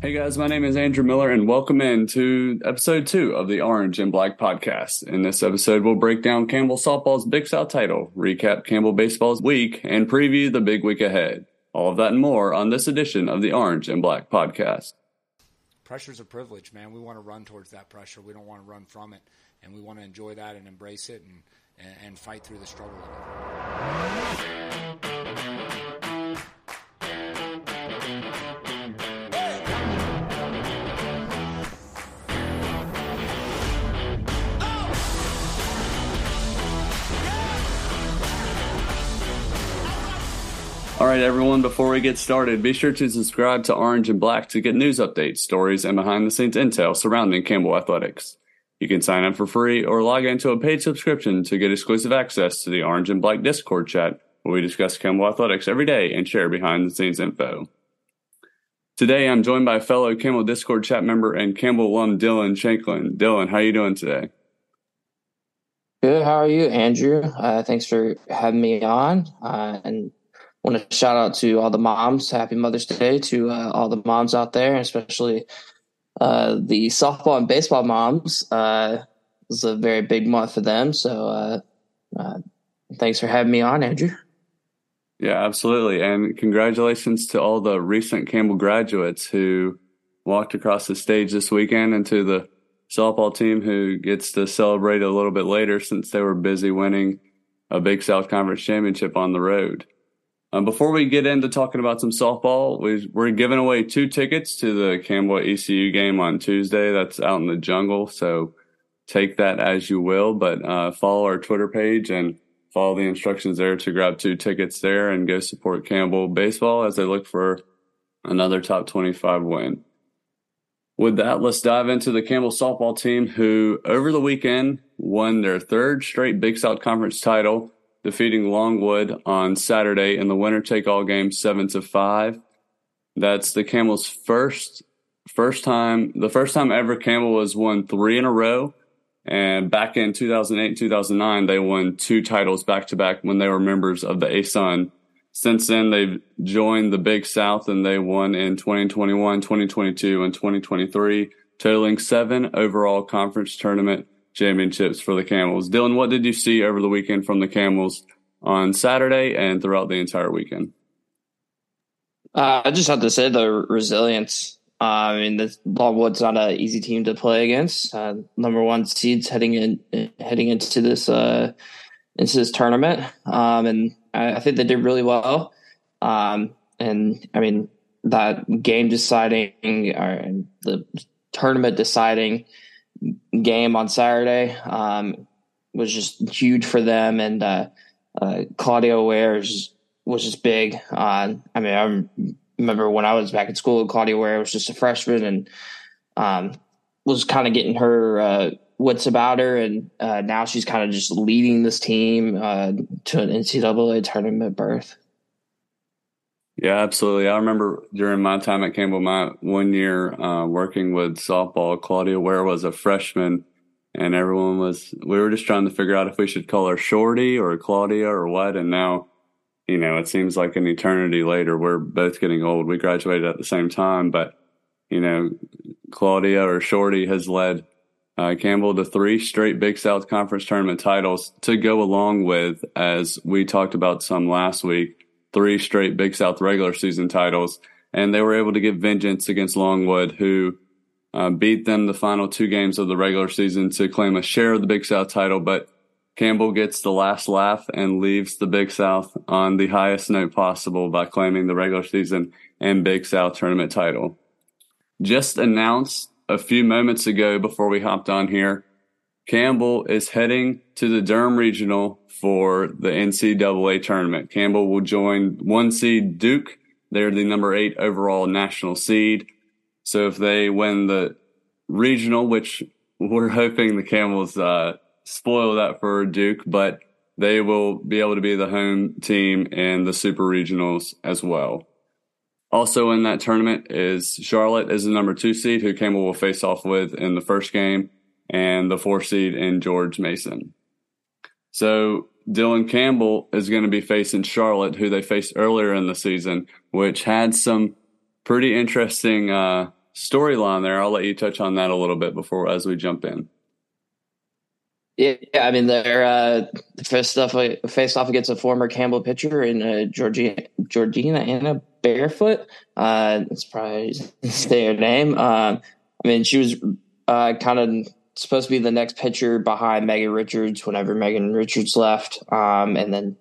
Hey guys, my name is Andrew Miller, and welcome in to episode two of the Orange and Black podcast. In this episode, we'll break down Campbell softball's Big South title, recap Campbell baseball's week, and preview the big week ahead. All of that and more on this edition of the Orange and Black podcast. Pressure's a privilege, man. We want to run towards that pressure. We don't want to run from it, and we want to enjoy that and embrace it and, and, and fight through the struggle All right, everyone, before we get started, be sure to subscribe to Orange and Black to get news updates, stories, and behind the scenes intel surrounding Campbell Athletics. You can sign up for free or log into a paid subscription to get exclusive access to the Orange and Black Discord chat where we discuss Campbell Athletics every day and share behind the scenes info. Today, I'm joined by fellow Campbell Discord chat member and Campbell alum Dylan Shanklin. Dylan, how are you doing today? Good. How are you, Andrew? Uh, thanks for having me on. Uh, and want to shout out to all the moms. Happy Mother's Day to uh, all the moms out there, especially uh, the softball and baseball moms. Uh, a very big month for them. So uh, uh, thanks for having me on, Andrew. Yeah, absolutely. And congratulations to all the recent Campbell graduates who walked across the stage this weekend and to the softball team who gets to celebrate a little bit later since they were busy winning a Big South Conference championship on the road. Um, before we get into talking about some softball, we, are giving away two tickets to the Campbell ECU game on Tuesday. That's out in the jungle. So take that as you will, but uh, follow our Twitter page and follow the instructions there to grab two tickets there and go support Campbell baseball as they look for another top 25 win. With that, let's dive into the Campbell softball team who over the weekend won their third straight Big South Conference title defeating Longwood on Saturday in the winner take all game seven to five. That's the Camels' first first time the first time ever Campbell was won three in a row. And back in 2008 2009, they won two titles back to back when they were members of the ASUN. Since then, they've joined the Big South and they won in 2021, 2022, and 2023, totaling seven overall conference tournament championships for the Camels. Dylan, what did you see over the weekend from the Camels on Saturday and throughout the entire weekend? Uh, I just have to say the resilience. Uh, I mean, the Longwood's not an easy team to play against. Uh, number one seeds heading in, heading into this uh, into this tournament, um, and I, I, think they did really well. Um, and I mean, that game deciding or the tournament deciding game on Saturday um, was just huge for them, and uh, uh, Claudia Ware was, was just big. Uh, I mean, I remember when I was back in school, Claudia Ware was just a freshman and um, was kind of getting her uh, wits about her, and uh, now she's kind of just leading this team uh, to an NCAA tournament berth. Yeah, absolutely. I remember during my time at Campbell, my one year uh, working with softball, Claudia Ware was a freshman, and everyone was, we were just trying to figure out if we should call her Shorty or Claudia or what. And now, you know, it seems like an eternity later. We're both getting old. We graduated at the same time, but, you know, Claudia or Shorty has led uh, Campbell to three straight Big South Conference tournament titles to go along with, as we talked about some last week three straight Big South regular season titles, and they were able to get vengeance against Longwood, who uh, beat them the final two games of the regular season to claim a share of the Big South title. But Campbell gets the last laugh and leaves the Big South on the highest note possible by claiming the regular season and Big South tournament title. Just announced a few moments ago before we hopped on here, Campbell is heading to the Durham Regional for the NCAA tournament. Campbell will join one seed Duke. They're the number eight overall national seed. So if they win the regional, which we're hoping the Camels uh, spoil that for Duke, but they will be able to be the home team in the super regionals as well. Also in that tournament is Charlotte is the number two seed who Campbell will face off with in the first game and the four seed in George Mason. So Dylan Campbell is going to be facing Charlotte, who they faced earlier in the season, which had some pretty interesting uh, storyline there. I'll let you touch on that a little bit before as we jump in. Yeah, I mean they're uh, faced off faced off against a former Campbell pitcher in uh, Georgina Georgina Anna Barefoot. Uh, that's probably their name. Uh, I mean, she was uh, kind of supposed to be the next pitcher behind Megan Richards whenever Megan Richards left, um, and then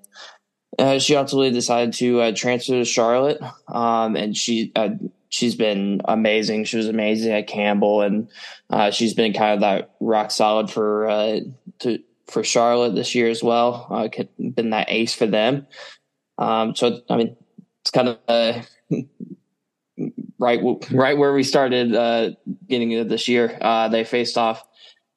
uh, she ultimately decided to uh, transfer to Charlotte, um, and she uh, she's been amazing. She was amazing at Campbell, and uh, she's been kind of that rock solid for uh, to for Charlotte this year as well. Uh, been that ace for them. Um, so I mean, it's kind of right right where we started uh, getting into this year. Uh, they faced off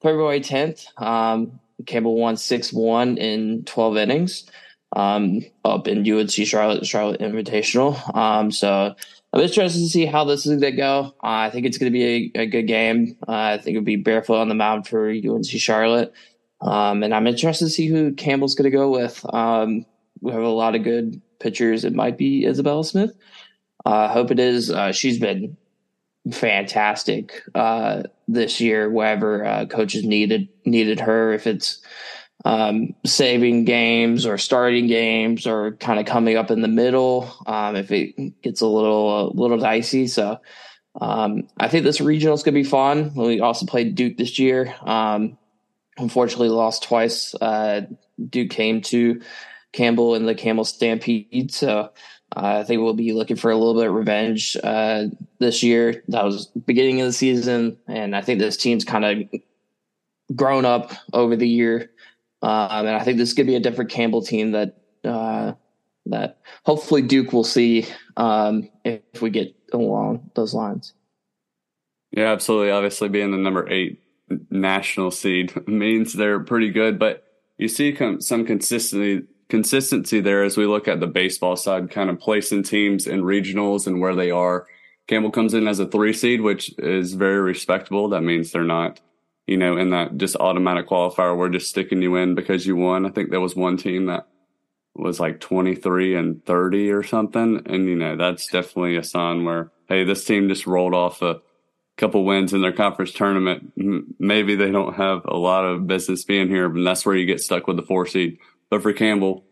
February 10th. Um, Campbell won six one in twelve innings. Um, up in UNC Charlotte Charlotte Invitational. Um, so I'm interested to see how this is going to go. Uh, I think it's going to be a, a, good game. Uh, I think it'll be barefoot on the mound for UNC Charlotte. Um, and I'm interested to see who Campbell's going to go with. Um, we have a lot of good pitchers. It might be Isabella Smith. Uh, I uh, hope it is. Uh, she's been fantastic uh, this year. Wherever uh, coaches needed needed her, if it's um, saving games or starting games or kind of coming up in the middle um, if it gets a little a little dicey. So um, I think this regional is going to be fun. We also played Duke this year. Um, unfortunately, lost twice. Uh, Duke came to Campbell in the Campbell Stampede, so. Uh, I think we'll be looking for a little bit of revenge uh, this year. That was beginning of the season, and I think this team's kind of grown up over the year. Um, and I think this could be a different Campbell team that uh, that hopefully Duke will see um, if we get along those lines. Yeah, absolutely. Obviously, being the number eight national seed means they're pretty good, but you see some consistency consistency there as we look at the baseball side, kind of placing teams in regionals and where they are. Campbell comes in as a three seed, which is very respectable. That means they're not you know, in that just automatic qualifier, we're just sticking you in because you won. I think there was one team that was like 23 and 30 or something. And, you know, that's definitely a sign where, hey, this team just rolled off a couple wins in their conference tournament. Maybe they don't have a lot of business being here, and that's where you get stuck with the four seed. But for Campbell,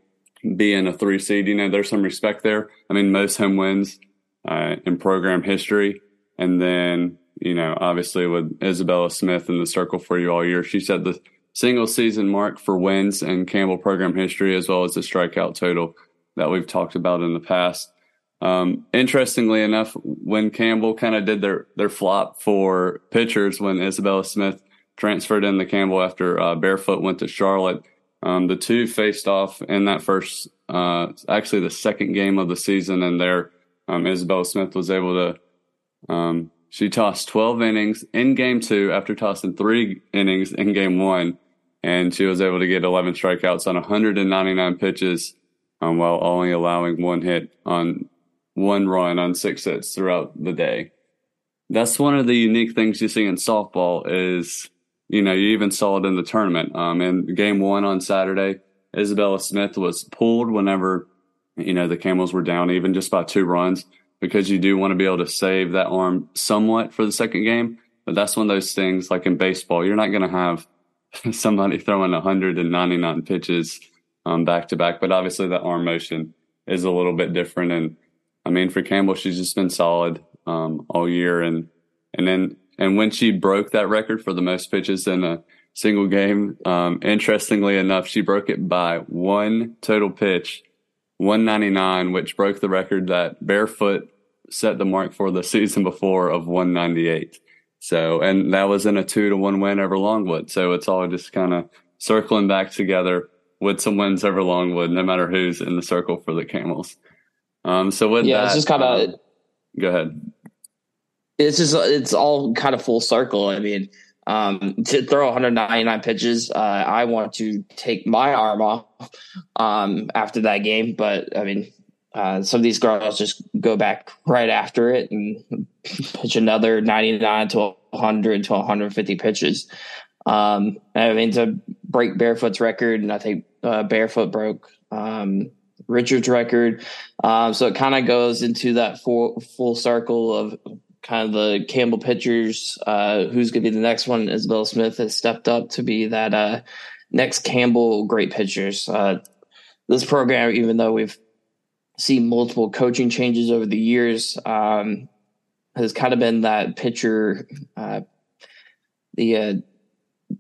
being a three seed, you know, there's some respect there. I mean, most home wins uh, in program history. And then you know, obviously with Isabella Smith in the circle for you all year. She set the single season mark for wins in Campbell program history, as well as the strikeout total that we've talked about in the past. Um, interestingly enough, when Campbell kind of did their, their flop for pitchers, when Isabella Smith transferred in the Campbell after uh, Barefoot went to Charlotte, um, the two faced off in that first, uh, actually the second game of the season, and there, um, Isabella Smith was able to um, she tossed 12 innings in game two after tossing three innings in game one, and she was able to get 11 strikeouts on 199 pitches um, while only allowing one hit on one run on six hits throughout the day. That's one of the unique things you see in softball is, you know, you even saw it in the tournament. Um, in game one on Saturday, Isabella Smith was pulled whenever, you know, the Camels were down even just by two runs because you do want to be able to save that arm somewhat for the second game. But that's one of those things like in baseball, you're not going to have somebody throwing 199 pitches um, back to back. But obviously, that arm motion is a little bit different. And I mean, for Campbell, she's just been solid um, all year. And and then and when she broke that record for the most pitches in a single game, um, interestingly enough, she broke it by one total pitch 199, which broke the record that Barefoot set the mark for the season before of 198. So, and that was in a two to one win over Longwood. So it's all just kind of circling back together with some wins over Longwood, no matter who's in the circle for the Camels. Um, so with yeah, that, it's just kind of, um, go ahead. It's just, it's all kind of full circle. I mean, um, to throw 199 pitches, uh, I want to take my arm off um, after that game. But I mean, uh, some of these girls just go back right after it and pitch another 99 to 100 to 150 pitches. Um, I mean, to break Barefoot's record, and I think uh, Barefoot broke um, Richard's record. Um, so it kind of goes into that full full circle of kind of the Campbell pitchers. Uh, who's going to be the next one? Isabella Smith has stepped up to be that uh, next Campbell great pitchers. Uh, this program, even though we've seen multiple coaching changes over the years, um, has kind of been that pitcher, uh, the uh,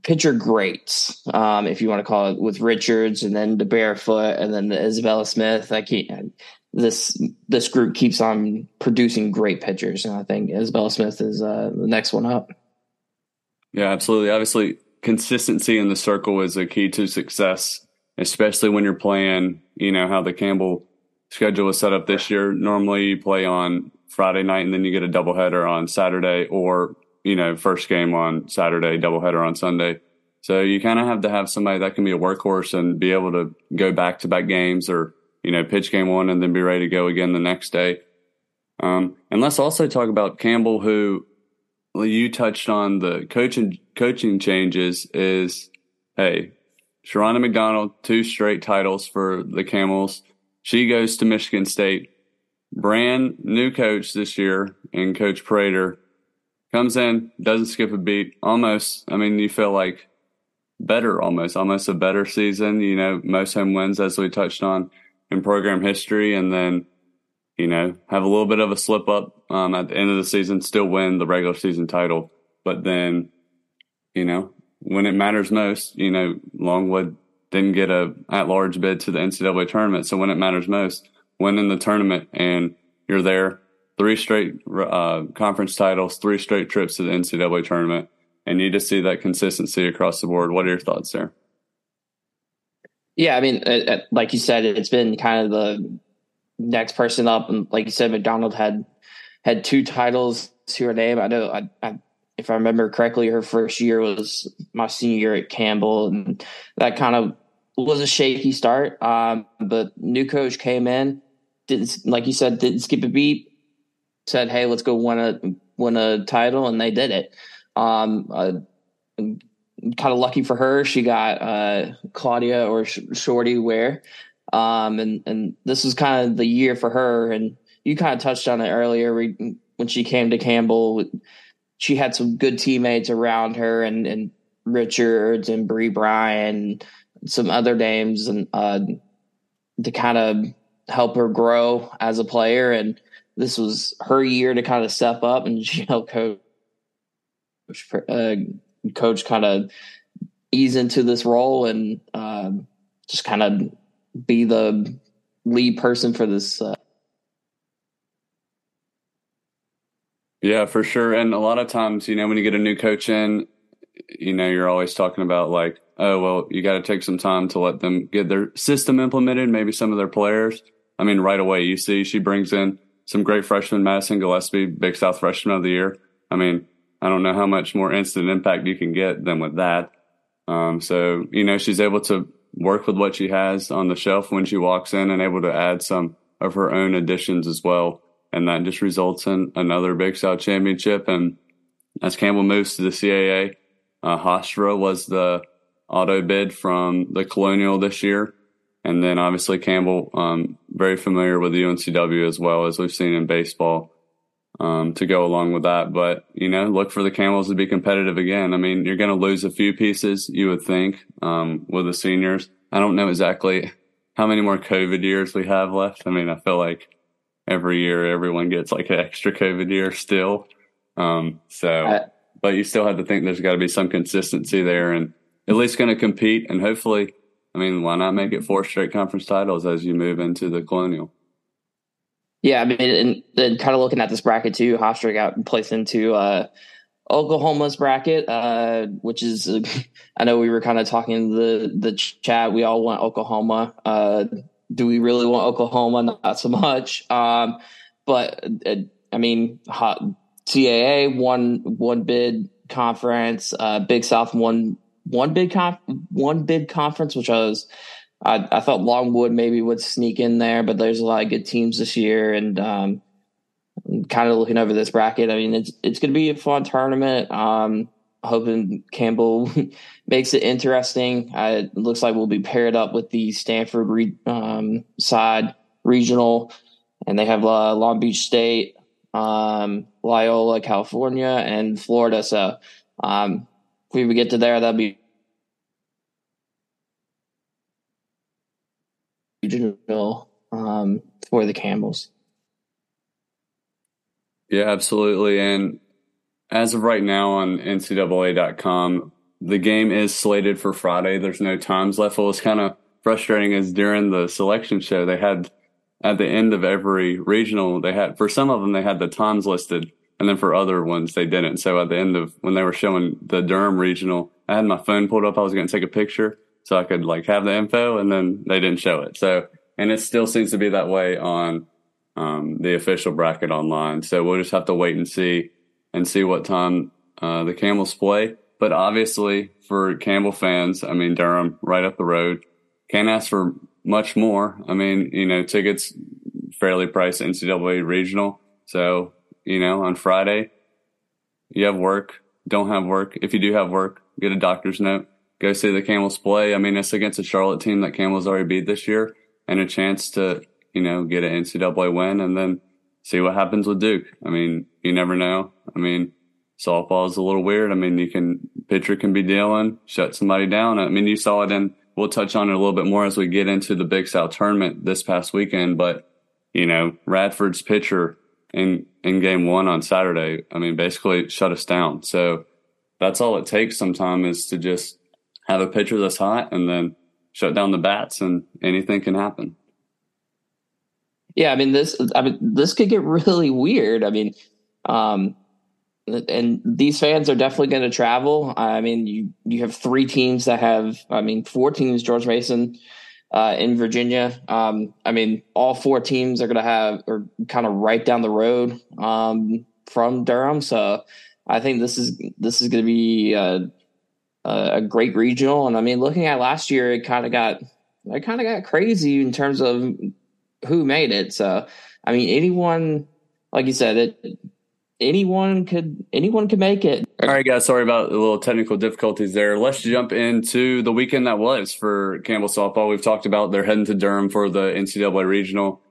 pitcher greats, um, if you want to call it, with Richards and then the Barefoot and then the Isabella Smith. I can't, this this group keeps on producing great pitchers, and I think Isabella Smith is uh, the next one up. Yeah, absolutely. Obviously, consistency in the circle is a key to success, especially when you're playing. You know how the Campbell schedule was set up this year. Normally, you play on Friday night, and then you get a doubleheader on Saturday, or you know, first game on Saturday, doubleheader on Sunday. So you kind of have to have somebody that can be a workhorse and be able to go back to back games or you know, pitch game one and then be ready to go again the next day. Um, and let's also talk about Campbell, who you touched on the coaching coaching changes. Is hey, Sharonda McDonald, two straight titles for the Camels. She goes to Michigan State. Brand new coach this year, and Coach Prater comes in, doesn't skip a beat. Almost, I mean, you feel like better, almost, almost a better season. You know, most home wins as we touched on in program history and then, you know, have a little bit of a slip up um, at the end of the season, still win the regular season title. But then, you know, when it matters most, you know, Longwood didn't get a at large bid to the NCAA tournament. So when it matters most, winning the tournament and you're there, three straight uh, conference titles, three straight trips to the NCAA tournament, and you just see that consistency across the board. What are your thoughts there? Yeah, I mean, uh, uh, like you said, it's been kind of the next person up, and like you said, McDonald had had two titles to her name. I know, I, I, if I remember correctly, her first year was my senior year at Campbell, and that kind of was a shaky start. Um, but new coach came in, didn't like you said, didn't skip a beat. Said, "Hey, let's go win a win a title," and they did it. Um, uh, kind of lucky for her, she got uh, Claudia or Shorty Ware, um, and and this was kind of the year for her. And you kind of touched on it earlier when she came to Campbell. She had some good teammates around her, and and Richards and Bree Bryan, some other names, and uh, to kind of help her grow as a player. And this was her year to kind of step up, and she helped coach. Uh, coach kind of ease into this role and uh, just kind of be the lead person for this. Uh... yeah, for sure. And a lot of times, you know, when you get a new coach in, you know, you're always talking about like, oh, well, you got to take some time to let them get their system implemented, maybe some of their players. I mean, right away, you see she brings in some great freshmen, Madison Gillespie, Big South Freshman of the Year. I mean, I don't know how much more instant impact you can get than with that. Um, so, you know, she's able to work with what she has on the shelf when she walks in and able to add some of her own additions as well. And that just results in another Big South championship. And as Campbell moves to the CAA, uh, Hofstra was the auto bid from the Colonial this year. And then obviously Campbell, um, very familiar with the UNCW as well as we've seen in baseball um, to go along with that. But, you know, look for the Camels to be competitive again. I mean, you're going to lose a few pieces, you would think, um, with the seniors. I don't know exactly how many more COVID years we have left. I mean, I feel like every year everyone gets like an extra COVID year still. Um, so, but you still have to think there's got to be some consistency there and at least going to compete and hopefully, I mean, why not make it four straight conference titles as you move into the colonial? Yeah, I mean, and, and kind of looking at this bracket too, Hofstra got placed into uh, Oklahoma's bracket, uh, which is, uh, I know we were kind of talking in the the chat. We all want Oklahoma. Uh, do we really want Oklahoma? Not so much. Um, but uh, I mean, hot, CAA one one bid conference, uh, Big South one one big conf- one big conference, which I was I, I thought Longwood maybe would sneak in there, but there's a lot of good teams this year, and um, kind of looking over this bracket. I mean, it's it's going to be a fun tournament. Um, hoping Campbell makes it interesting. It looks like we'll be paired up with the Stanford re- um, side regional, and they have uh, Long Beach State um, Loyola, California, and Florida. So um, if we get to there, that'd be regional um, for the Campbells. Yeah, absolutely. And as of right now on NCAA.com, the game is slated for Friday. There's no times left. What was kind of frustrating is during the selection show, they had at the end of every regional, they had, for some of them, they had the times listed. And then for other ones, they didn't. So at the end of when they were showing the Durham regional, I had my phone pulled up. I was going to take a picture so I could like have the info and then they didn't show it. So, and it still seems to be that way on um, the official bracket online. So we'll just have to wait and see and see what time uh, the Camels play. But obviously, for Campbell fans, I mean, Durham right up the road, can't ask for much more. I mean, you know, tickets fairly priced NCAA regional. So, you know, on Friday, you have work, don't have work. If you do have work, get a doctor's note, go see the Camels play. I mean, it's against a Charlotte team that Camels already beat this year and a chance to, you know, get an NCAA win and then see what happens with Duke. I mean, you never know. I mean, softball is a little weird. I mean, you can pitcher can be dealing, shut somebody down. I mean, you saw it in. We'll touch on it a little bit more as we get into the Big South tournament this past weekend. But you know, Radford's pitcher in in game one on Saturday. I mean, basically shut us down. So that's all it takes. Sometimes is to just have a pitcher that's hot and then shut down the bats, and anything can happen. Yeah, I mean this. I mean this could get really weird. I mean, um, and these fans are definitely going to travel. I mean, you you have three teams that have. I mean, four teams. George Mason uh, in Virginia. Um, I mean, all four teams are going to have are kind of right down the road um, from Durham. So I think this is this is going to be a, a great regional. And I mean, looking at last year, it kind of got it kind of got crazy in terms of who made it. So, I mean, anyone, like you said, it, anyone could anyone could make it. All right, guys. Sorry about the little technical difficulties there. Let's jump into the weekend that was for Campbell softball. We've talked about they're heading to Durham for the NCAA regional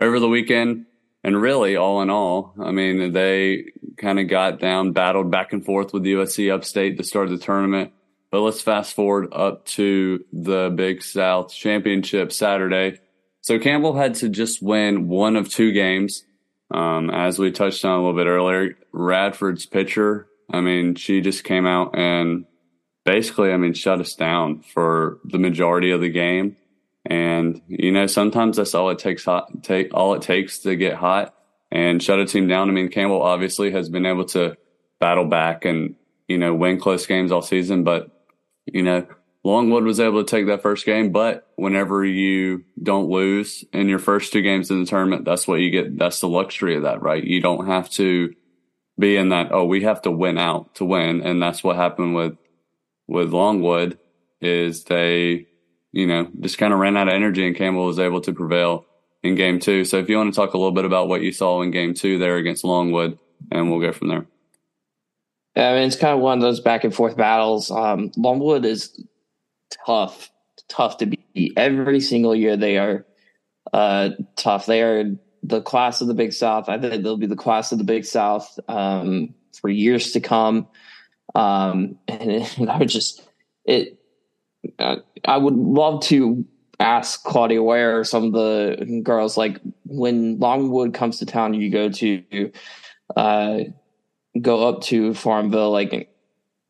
over the weekend, and really, all in all, I mean, they kind of got down, battled back and forth with USC Upstate to start the tournament. But let's fast forward up to the Big South Championship Saturday so Campbell had to just win one of two games. Um, as we touched on a little bit earlier, Radford's pitcher, I mean, she just came out and basically, I mean, shut us down for the majority of the game. And, you know, sometimes that's all it takes hot, take all it takes to get hot and shut a team down. I mean, Campbell obviously has been able to battle back and, you know, win close games all season, but, you know, Longwood was able to take that first game, but whenever you don't lose in your first two games in the tournament, that's what you get. That's the luxury of that, right? You don't have to be in that, oh, we have to win out to win. And that's what happened with, with Longwood is they, you know, just kind of ran out of energy and Campbell was able to prevail in game two. So if you want to talk a little bit about what you saw in game two there against Longwood and we'll go from there. I mean, it's kind of one of those back and forth battles. Um, Longwood is tough, tough to beat. Every single year they are uh, tough. They are the class of the Big South. I think they'll be the class of the Big South um, for years to come. Um, and, it, I would just it. Uh, I would love to ask Claudia Ware or some of the girls like when Longwood comes to town, you go to uh, go up to Farmville, like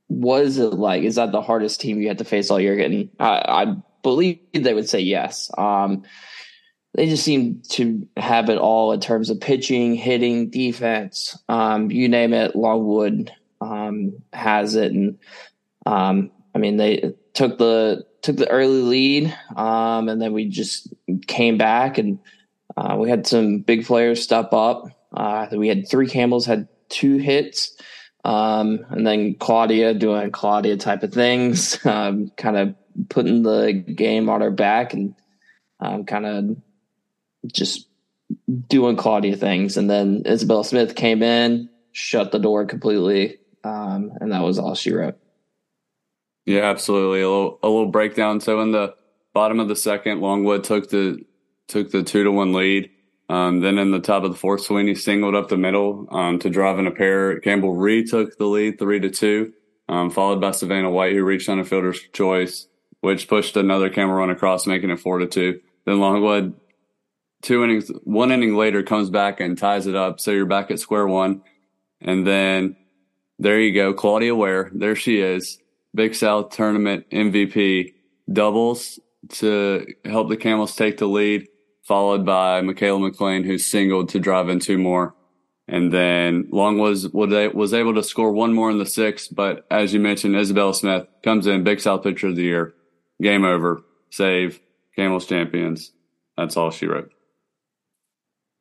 what is it like? Is that the hardest team you had to face all year? And I, I believe they would say yes. Um, they just seem to have it all in terms of pitching, hitting, defense, um, you name it. Longwood um, has it, and um, I mean they took the took the early lead, um, and then we just came back, and uh, we had some big players step up. Uh, we had three Camels had two hits. Um, and then Claudia doing Claudia type of things, um, kind of putting the game on her back and um, kind of just doing Claudia things. And then Isabel Smith came in, shut the door completely, um, and that was all she wrote. Yeah, absolutely. A little, a little breakdown. So in the bottom of the second, Longwood took the took the two to one lead, Um, then in the top of the fourth, Sweeney singled up the middle um, to drive in a pair. Campbell retook the lead three to two, um, followed by Savannah White, who reached on a fielder's choice, which pushed another Campbell run across, making it four to two. Then Longwood, two innings, one inning later, comes back and ties it up. So you're back at square one. And then there you go, Claudia Ware. There she is, Big South tournament MVP, doubles to help the Camels take the lead, followed by Michaela McLean, who singled to drive in two more. And then Long was was able to score one more in the sixth, but as you mentioned, Isabella Smith comes in, Big South Pitcher of the Year, game over, save, Camels champions. That's all she wrote.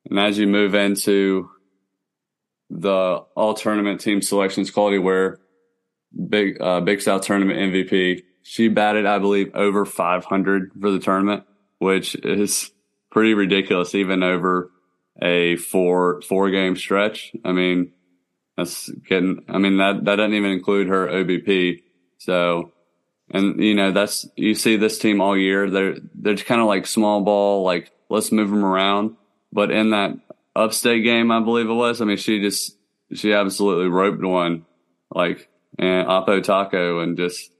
And as you move into the all tournament team selections, Claudia Ware, big uh, Big South tournament MVP, she batted, I believe, over 500 for the tournament, which is pretty ridiculous, even over a four four game stretch. I mean, that's getting. I mean that that doesn't even include her OBP. So, and you know that's you see this team all year. They're they're kind of like small ball, like let's move them around. But in that upstate game, I believe it was. I mean, she just she absolutely roped one, like eh, and Oppo Taco, and just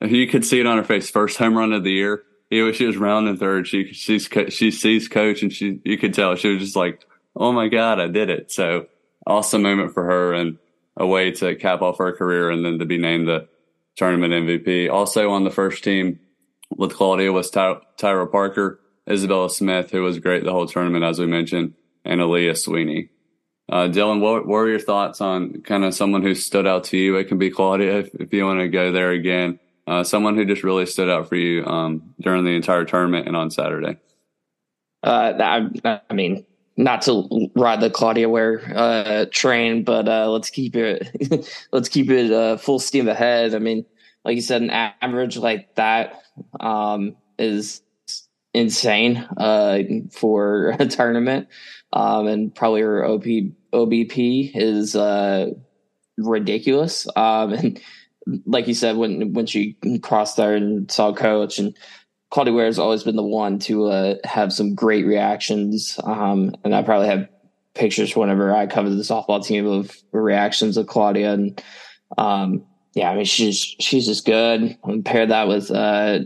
you could see it on her face. First home run of the year. He was, she was rounding third. She she's she sees coach, and she you could tell she was just like, "Oh my god, I did it!" So awesome moment for her, and a way to cap off her career, and then to be named the tournament MVP. Also on the first team with Claudia was Ty- Tyra Parker, Isabella Smith, who was great the whole tournament, as we mentioned, and Aaliyah Sweeney. Uh, Dylan, what, what were your thoughts on kind of someone who stood out to you? It can be Claudia if, if you want to go there again uh, someone who just really stood out for you um, during the entire tournament and on Saturday? Uh, I, I, mean, not to ride the Claudia Ware uh, train, but uh, let's keep it let's keep it uh, full steam ahead. I mean, like you said, an average like that um, is insane uh, for a tournament, um, and probably her OP, OBP is ridiculous. Um, and like you said, when when she crossed there and saw coach and Claudia Ware has always been the one to uh, have some great reactions. Um, and I probably have pictures whenever I cover the softball team of reactions of Claudia. And um, yeah, I mean, she's she's just good. And pair that with uh,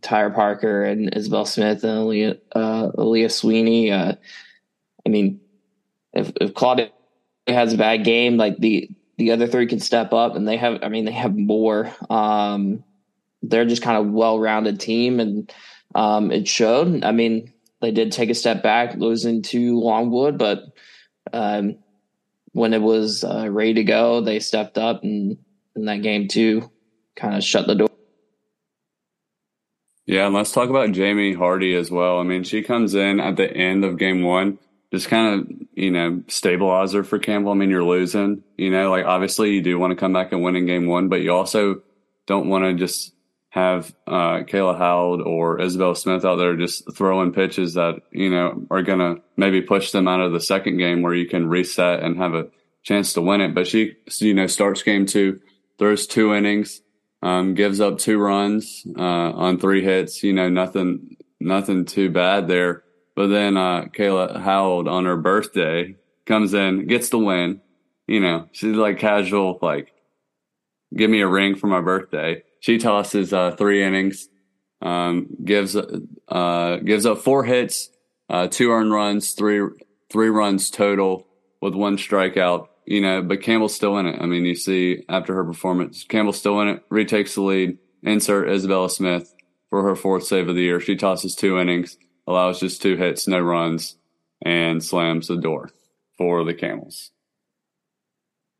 Parker and Isabel Smith and Aaliyah, uh, Aaliyah Sweeney. Uh, I mean, if, if Claudia has a bad game, like the the other three can step up and they have i mean they have more. Um, they're just kind of well-rounded team and um, it showed. I mean they did take a step back losing to longwood but um, when it was uh, ready to go they stepped up and in that game too kind of shut the door. Yeah and let's talk about jamie hardy as well. I mean she comes in at the end of game one just kind of, you know, stabilizer for Campbell. I mean, you're losing, you know, like obviously you do want to come back and win in game one, but you also don't want to just have uh, Kayla Howard or Isabel Smith out there just throwing pitches that, you know, are going to maybe push them out of the second game where you can reset and have a chance to win it. But she, you know, starts game two, throws two innings, um, gives up two runs uh, on three hits, you know, nothing, nothing too bad there but then uh, Kayla Howell on her birthday comes in, gets the win. You know, she's like casual, like, give me a ring for my birthday. She tosses uh, three innings, um, gives uh, gives up four hits, uh, two earned runs, three three runs total with one strikeout. You know, but Campbell's still in it. I mean, you see after her performance, Campbell's still in it. Retakes the lead. Insert Isabella Smith for her fourth save of the year. She tosses two innings allows just two hits, no runs, and slams the door for the Camels.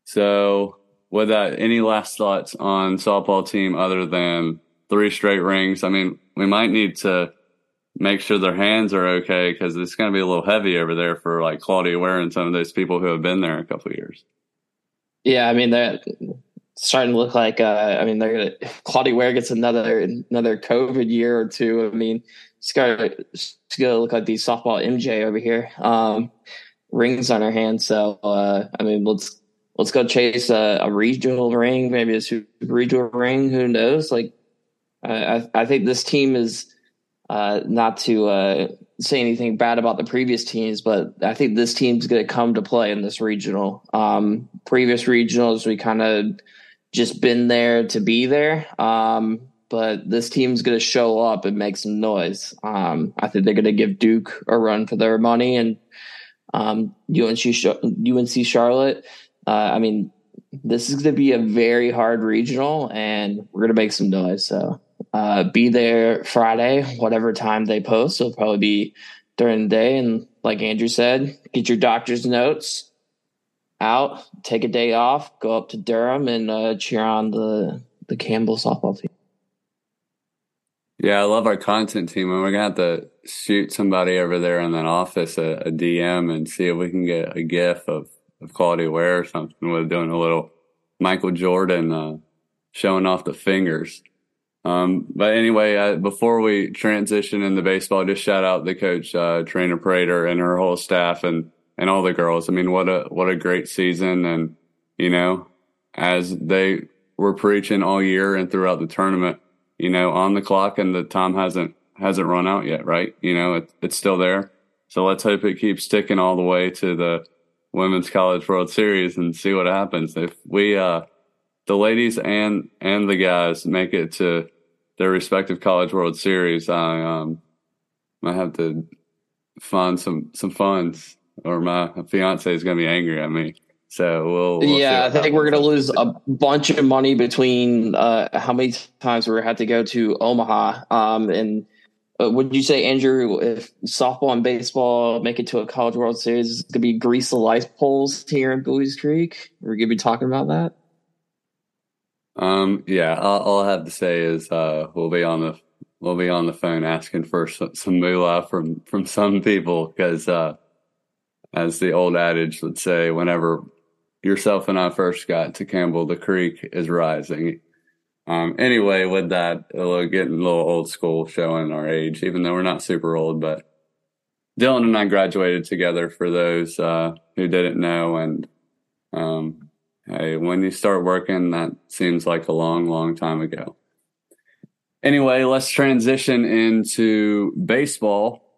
So, with that, any last thoughts on softball team other than three straight rings? I mean, we might need to make sure their hands are okay because it's going to be a little heavy over there for like Claudia Ware and some of those people who have been there a couple years. Yeah, I mean they're starting to look like. Uh, I mean, they're gonna Claudia Ware gets another another COVID year or two. I mean, it's got it's gonna look like the softball MJ over here. Um, rings on her hand. So uh, I mean, let's let's go chase a, a, regional ring, maybe a super regional ring. Who knows? Like, I I think this team is uh, not to uh, say anything bad about the previous teams, but I think this team's going to come to play in this regional. Um, previous regionals, we kind of just been there to be there. Um, but this team's going to show up and make some noise. Um, I think they're going to give Duke a run for their money and um, UNC, UNC Charlotte. Uh, I mean, this is going to be a very hard regional, and we're going to make some noise. So uh, be there Friday, whatever time they post. It'll probably be during the day. And like Andrew said, get your doctor's notes out, take a day off, go up to Durham, and uh, cheer on the the Campbell softball team. Yeah, I love our content team, and we're gonna have to shoot somebody over there in that office a, a DM and see if we can get a GIF of, of Claudia Ware or something. We're doing a little Michael Jordan uh, showing off the fingers. Um, but anyway, uh, before we transition into baseball, just shout out the coach, uh, Trainer Prater and her whole staff and, and all the girls. I mean, what a, what a great season. And, you know, as they were preaching all year and throughout the tournament, you know, on the clock and the time hasn't, hasn't run out yet, right? You know, it, it's still there. So let's hope it keeps sticking all the way to the Women's College World Series and see what happens. If we, uh, the ladies and, and the guys make it to their respective College World Series, I, um, might have to find some, some funds or my fiance is going to be angry at me. So we'll, we'll yeah, I think we're going to lose a bunch of money between uh, how many times we had to go to Omaha. Um, and uh, would you say, Andrew, if softball and baseball make it to a College World Series, it's going to be grease the light poles here in Buies Creek? We're going to be talking about that. Um, yeah, all, all, I have to say is uh, we'll be on the we'll be on the phone asking for some, some moolah from from some people because, uh, as the old adage would say, whenever yourself and I first got to Campbell, the creek is rising. Um, anyway, with that, a little, getting a little old school, showing our age, even though we're not super old, but Dylan and I graduated together for those uh, who didn't know. And um, hey, when you start working, that seems like a long, long time ago. Anyway, let's transition into baseball.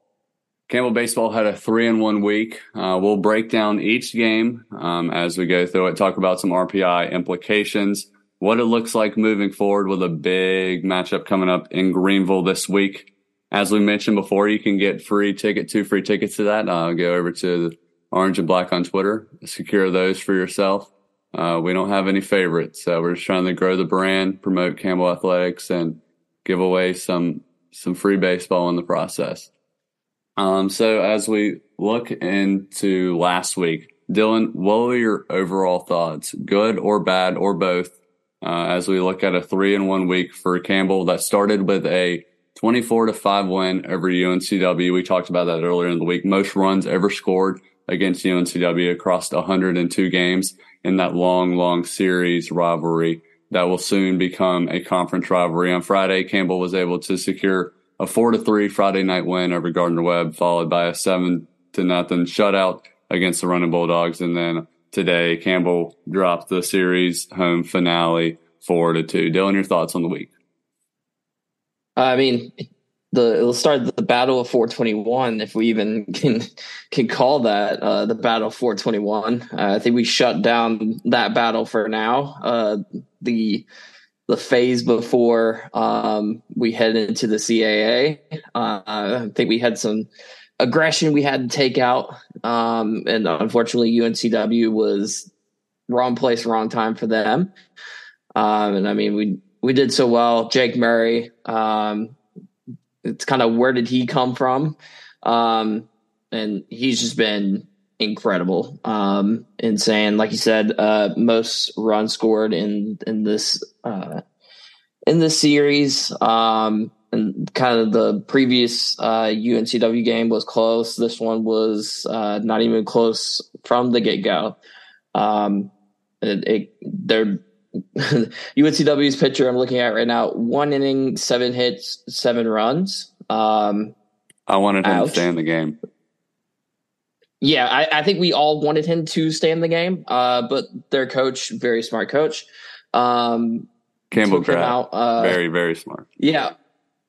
Campbell baseball had a three in one week. Uh, we'll break down each game um, as we go through it, talk about some RPI implications, what it looks like moving forward with a big matchup coming up in Greenville this week. As we mentioned before, you can get free ticket, two free tickets to that. Uh, go over to the Orange and Black on Twitter, secure those for yourself. Uh, we don't have any favorites. So we're just trying to grow the brand, promote Campbell Athletics, and give away some some free baseball in the process. Um, so as we look into last week, Dylan, what were your overall thoughts, good or bad or both, uh, as we look at a three in one week for Campbell that started with a 24 to five win over UNCW. We talked about that earlier in the week. Most runs ever scored against UNCW across 102 games in that long, long series rivalry that will soon become a conference rivalry. On Friday, Campbell was able to secure a four to three Friday night win over Gardner Webb, followed by a seven to nothing shutout against the Running Bulldogs. And then today, Campbell dropped the series home finale four to two. Dylan, your thoughts on the week? I mean, the it'll start the battle of 421 if we even can can call that uh, the battle of 421. Uh, I think we shut down that battle for now. Uh, the the phase before um, we head into the CAA. Uh, I think we had some aggression we had to take out, um, and unfortunately, UNCW was wrong place, wrong time for them. Um, and I mean, we we did so well. Jake Murray, um, it's kind of where did he come from? Um, and he's just been incredible, um, insane. Like you said, uh, most runs scored in in this uh, in this series. Um, and kind of the previous uh, UNCW game was close. This one was uh, not even close from the get go. Um, it, it, they're UNCW's pitcher I'm looking at right now, one inning, seven hits, seven runs. Um, I wanted him ouch. to stay in the game. Yeah, I, I, think we all wanted him to stay in the game, uh, but their coach, very smart coach, um, Campbell Grad, out, uh, very very smart. Yeah.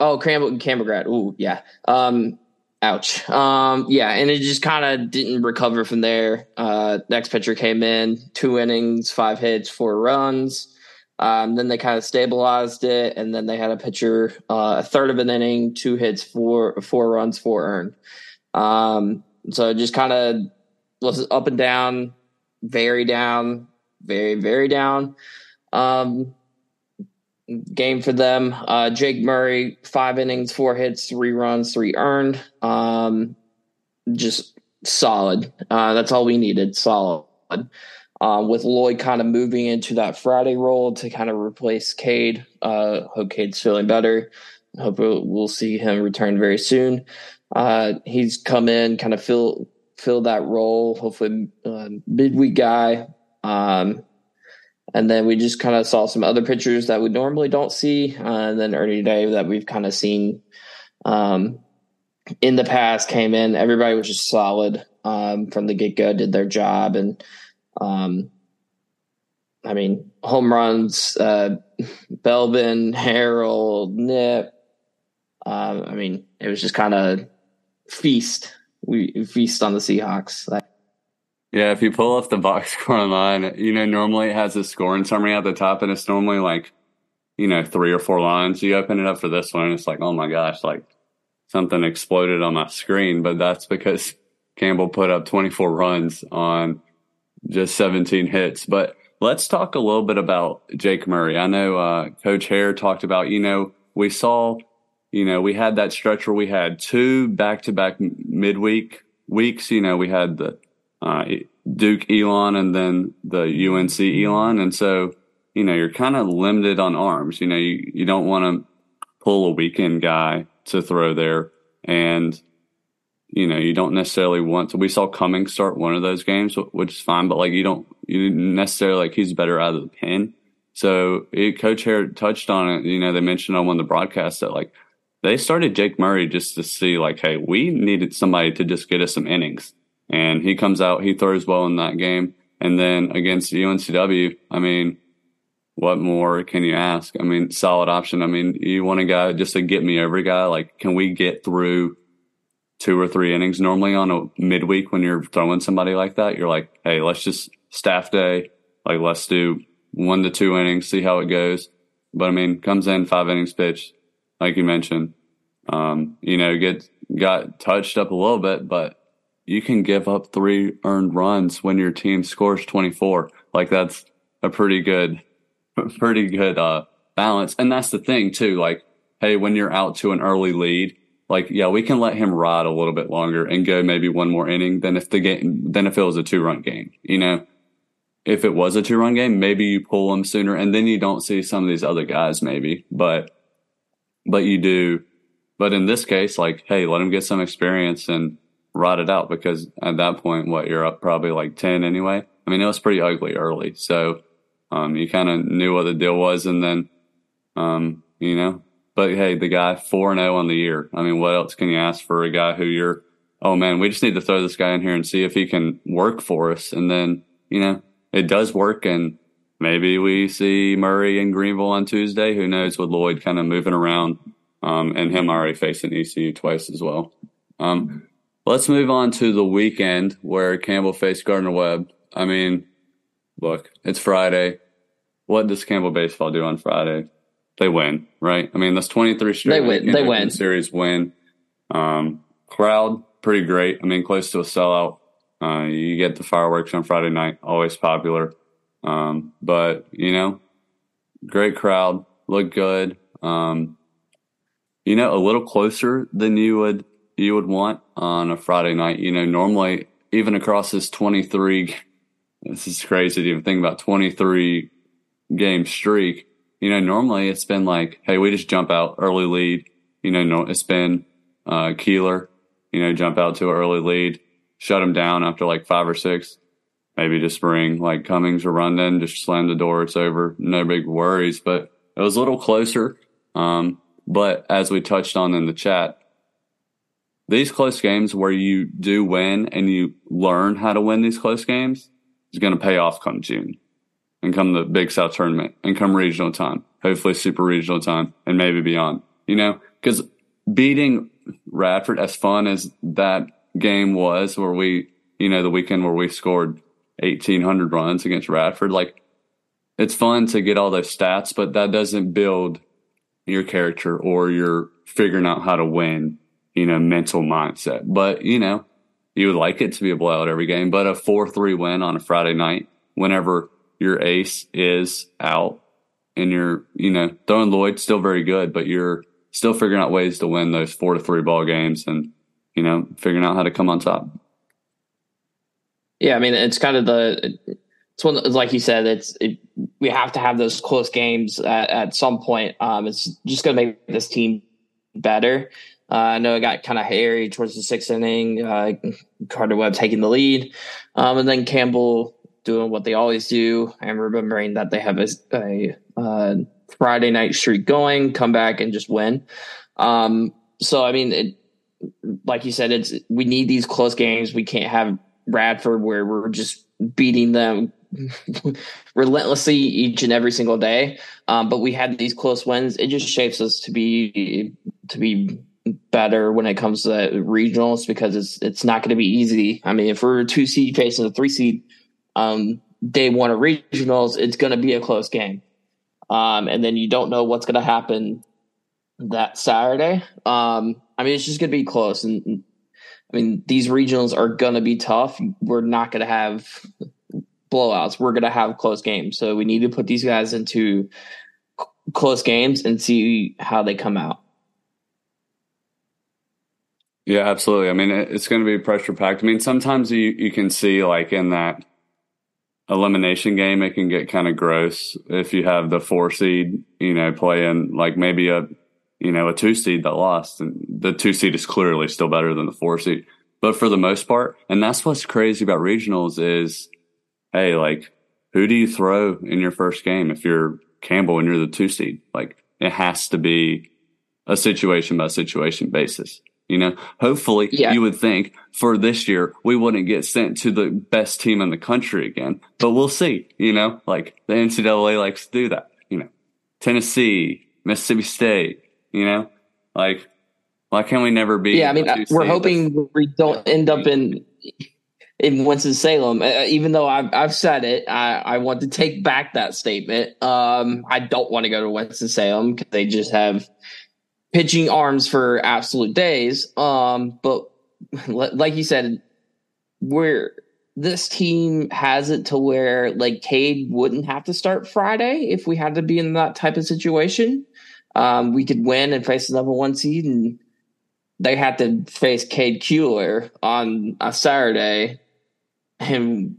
Oh, Campbell Campbell Grad. Ooh, yeah. Um, Ouch. Um, yeah, and it just kind of didn't recover from there. Uh, next pitcher came in, two innings, five hits, four runs. Um, then they kind of stabilized it, and then they had a pitcher, uh, a third of an inning, two hits, four four runs, four earned. Um, so just kind of was up and down, very down, very very down. Um, game for them. Uh, Jake Murray, five innings, four hits, three runs, three earned. Um, just solid. Uh, that's all we needed. Solid. Uh, with Lloyd kind of moving into that Friday role to kind of replace Cade. Uh, hope Cade's feeling better. Hope we'll see him return very soon. Uh, he's come in, kind of fill fill that role. Hopefully, uh, midweek guy. Um, and then we just kind of saw some other pitchers that we normally don't see. Uh, and then Ernie Day that we've kind of seen um, in the past came in. Everybody was just solid um, from the get go, did their job. And um, I mean, home runs, uh, Belbin, Harrill, Nip. Uh, I mean, it was just kind of feast. We feast on the Seahawks. Like, yeah, if you pull up the box score online, you know, normally it has a scoring summary at the top and it's normally like, you know, three or four lines. You open it up for this one and it's like, oh my gosh, like something exploded on my screen. But that's because Campbell put up 24 runs on just 17 hits. But let's talk a little bit about Jake Murray. I know uh, Coach Haire talked about, you know, we saw, you know, we had that stretch where we had two back to back midweek weeks. You know, we had the uh, Duke Elon and then the UNC Elon. And so, you know, you're kind of limited on arms. You know, you, you don't want to pull a weekend guy to throw there. And, you know, you don't necessarily want to. We saw Cummings start one of those games, which is fine, but like you don't, you necessarily like he's better out of the pen. So it, Coach Haire touched on it. You know, they mentioned on one of the broadcasts that like they started Jake Murray just to see like, hey, we needed somebody to just get us some innings and he comes out, he throws well in that game. And then against UNCW, I mean, what more can you ask? I mean, solid option. I mean, you want a guy just to get me every guy. Like, can we get through two or three innings? Normally on a midweek when you're throwing somebody like that, you're like, hey, let's just staff day. Like, let's do one to two innings, see how it goes. But I mean, comes in five innings pitched, like you mentioned. Um, you know, get got touched up a little bit, but you can give up three earned runs when your team scores 24. Like that's a pretty good, pretty good, uh, balance. And that's the thing too. Like, Hey, when you're out to an early lead, like, yeah, we can let him ride a little bit longer and go maybe one more inning than if the game, than if it was a two run game, you know? If it was a two run game, maybe you pull him sooner and then you don't see some of these other guys maybe, but, but you do. But in this case, like, hey, let him get some experience and, ride it out because at that point, what you're up probably like 10 anyway. I mean, it was pretty ugly early. So, um, you kind of knew what the deal was. And then, um, you know, but hey, the guy 4 and 0 on the year. I mean, what else can you ask for a guy who you're, oh man, we just need to throw this guy in here and see if he can work for us. And then, you know, it does work. And maybe we see Murray in Greenville on Tuesday. Who knows with Lloyd kind of moving around, um, and him already facing ECU twice as well. Um, Let's move on to the weekend where Campbell faced Gardner Webb. I mean, look, it's Friday. What does Campbell baseball do on Friday? They win, right? I mean, that's 23 straight. They win. They win. Series win. Um, crowd, pretty great. I mean, close to a sellout. Uh, you get the fireworks on Friday night, always popular. Um, but, you know, great crowd, look good. Um, you know, a little closer than you would you would want on a Friday night. You know, normally even across this 23, this is crazy to even think about 23 game streak. You know, normally it's been like, hey, we just jump out early lead. You know, no, it's been uh, Keeler, you know, jump out to an early lead, shut him down after like five or six, maybe just spring, like Cummings or Rundon, just slam the door, it's over, no big worries. But it was a little closer. Um, but as we touched on in the chat, these close games where you do win and you learn how to win these close games is going to pay off come June and come the Big South tournament and come regional time, hopefully super regional time and maybe beyond, you know, because beating Radford, as fun as that game was, where we, you know, the weekend where we scored 1,800 runs against Radford, like it's fun to get all those stats, but that doesn't build your character or your figuring out how to win, you know, mental mindset. But, you know, you would like it to be a blowout every game, but a 4 3 win on a Friday night, whenever your ace is out and you're, you know, throwing Lloyd still very good, but you're still figuring out ways to win those four to three ball games and, you know, figuring out how to come on top. Yeah, I mean, it's kind of the it's one like you said, it's it, we have to have those close games at, at some point. Um, it's just going to make this team better. Uh, I know it got kind of hairy towards the sixth inning. Uh, Gardner Webb taking the lead, um, and then Campbell doing what they always do, and remembering that they have a, a uh, Friday night streak going, come back and just win. Um, so I mean, it, like you said, it's we need these close games. We can't have Radford where we're just beating them relentlessly each and every single day. Um, but we had these close wins. It just shapes us to be to be better when it comes to regionals because it's it's not going to be easy. I mean, if we're a two seed facing a three seed, um, day one of regionals, it's going to be a close game. Um, and then you don't know what's going to happen that Saturday. Um, I mean, it's just going to be close. And I mean, these regionals are going to be tough. We're not going to have blowouts. We're going to have close games. So we need to put these guys into c- close games and see how they come out. Yeah, absolutely. I mean, it's going to be pressure packed. I mean, sometimes you, you can see like in that elimination game, it can get kind of gross if you have the four seed, you know, playing like maybe a, you know, a two seed that lost and the two seed is clearly still better than the four seed. But for the most part, and that's what's crazy about regionals is hey, like, who do you throw in your first game if you're Campbell and you're the two seed? Like, it has to be a situation by situation basis. You know, hopefully yeah. you would think for this year, we wouldn't get sent to the best team in the country again, but we'll see, you know, like the NCAA likes to do that, you know, Tennessee, Mississippi State, you know, like why can't we never be? Yeah. I mean, we're hoping we don't end up in in Winston Salem. Uh, even though I've I've said it, I, I want to take back that statement. Um, I don't want to go to Winston Salem because they just have pitching arms for absolute days. Um, but like you said, we're this team has it to where like Cade wouldn't have to start Friday if we had to be in that type of situation. Um, we could win and face the number one seed and they had to face Cade Kuehler on a Saturday and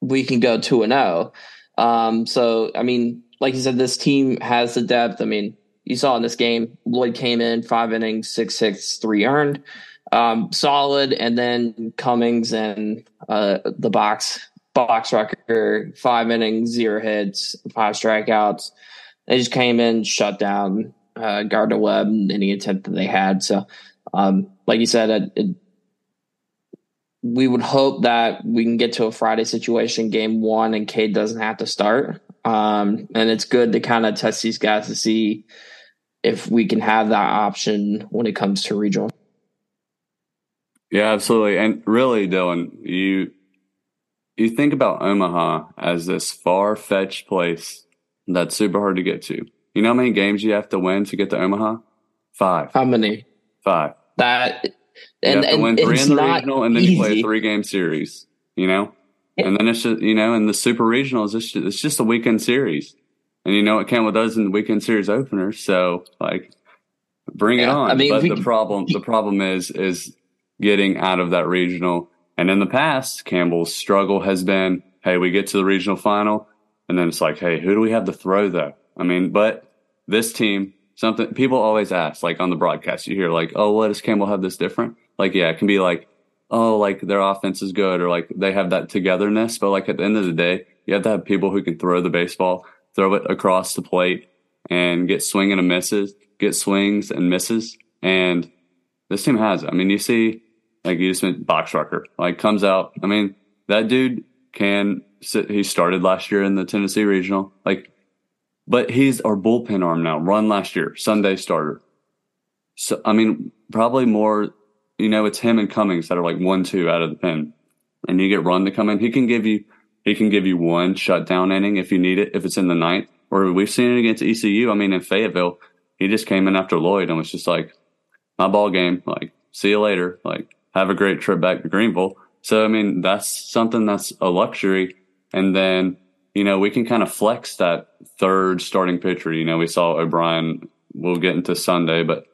we can go two and zero. Oh. Um, so I mean, like you said, this team has the depth. I mean, you saw in this game, Lloyd came in five innings, six six, three earned, um, solid, and then Cummings and uh, the box Boxrucker, five innings, zero hits, five strikeouts. They just came in, shut down uh, Gardner Webb, any attempt that they had. So, um, like you said, it, it we would hope that we can get to a Friday situation game one and Cade doesn't have to start. Um, and it's good to kind of test these guys to see if we can have that option when it comes to regional. Yeah, absolutely. And really, Dylan, you you think about Omaha as this far fetched place that's super hard to get to. You know how many games you have to win to get to Omaha? Five. How many? Five. That and, you have to win three in the regional, and then easy. you play a three game series. You know, and then it's just you know, and the super regional is just it's just a weekend series, and you know what Campbell does in the weekend series opener. So like, bring yeah, it on. I mean, but we, the problem the problem is is getting out of that regional. And in the past, Campbell's struggle has been, hey, we get to the regional final, and then it's like, hey, who do we have to throw though? I mean, but this team something people always ask, like on the broadcast, you hear like, oh, what does Campbell have this different? Like, yeah, it can be like, oh, like their offense is good or like they have that togetherness. But like at the end of the day, you have to have people who can throw the baseball, throw it across the plate and get swinging and misses, get swings and misses. And this team has it. I mean, you see, like you just meant Boxrucker, like comes out. I mean, that dude can he started last year in the Tennessee regional. Like but he's our bullpen arm now. Run last year, Sunday starter. So I mean, probably more. You know, it's him and Cummings that are like one two out of the pen, and you get Run to come in. He can give you he can give you one shutdown inning if you need it if it's in the ninth. Or we've seen it against ECU. I mean, in Fayetteville, he just came in after Lloyd and was just like, my ball game. Like, see you later. Like, have a great trip back to Greenville. So, I mean, that's something that's a luxury. And then, you know, we can kind of flex that third starting pitcher. You know, we saw O'Brien, we'll get into Sunday, but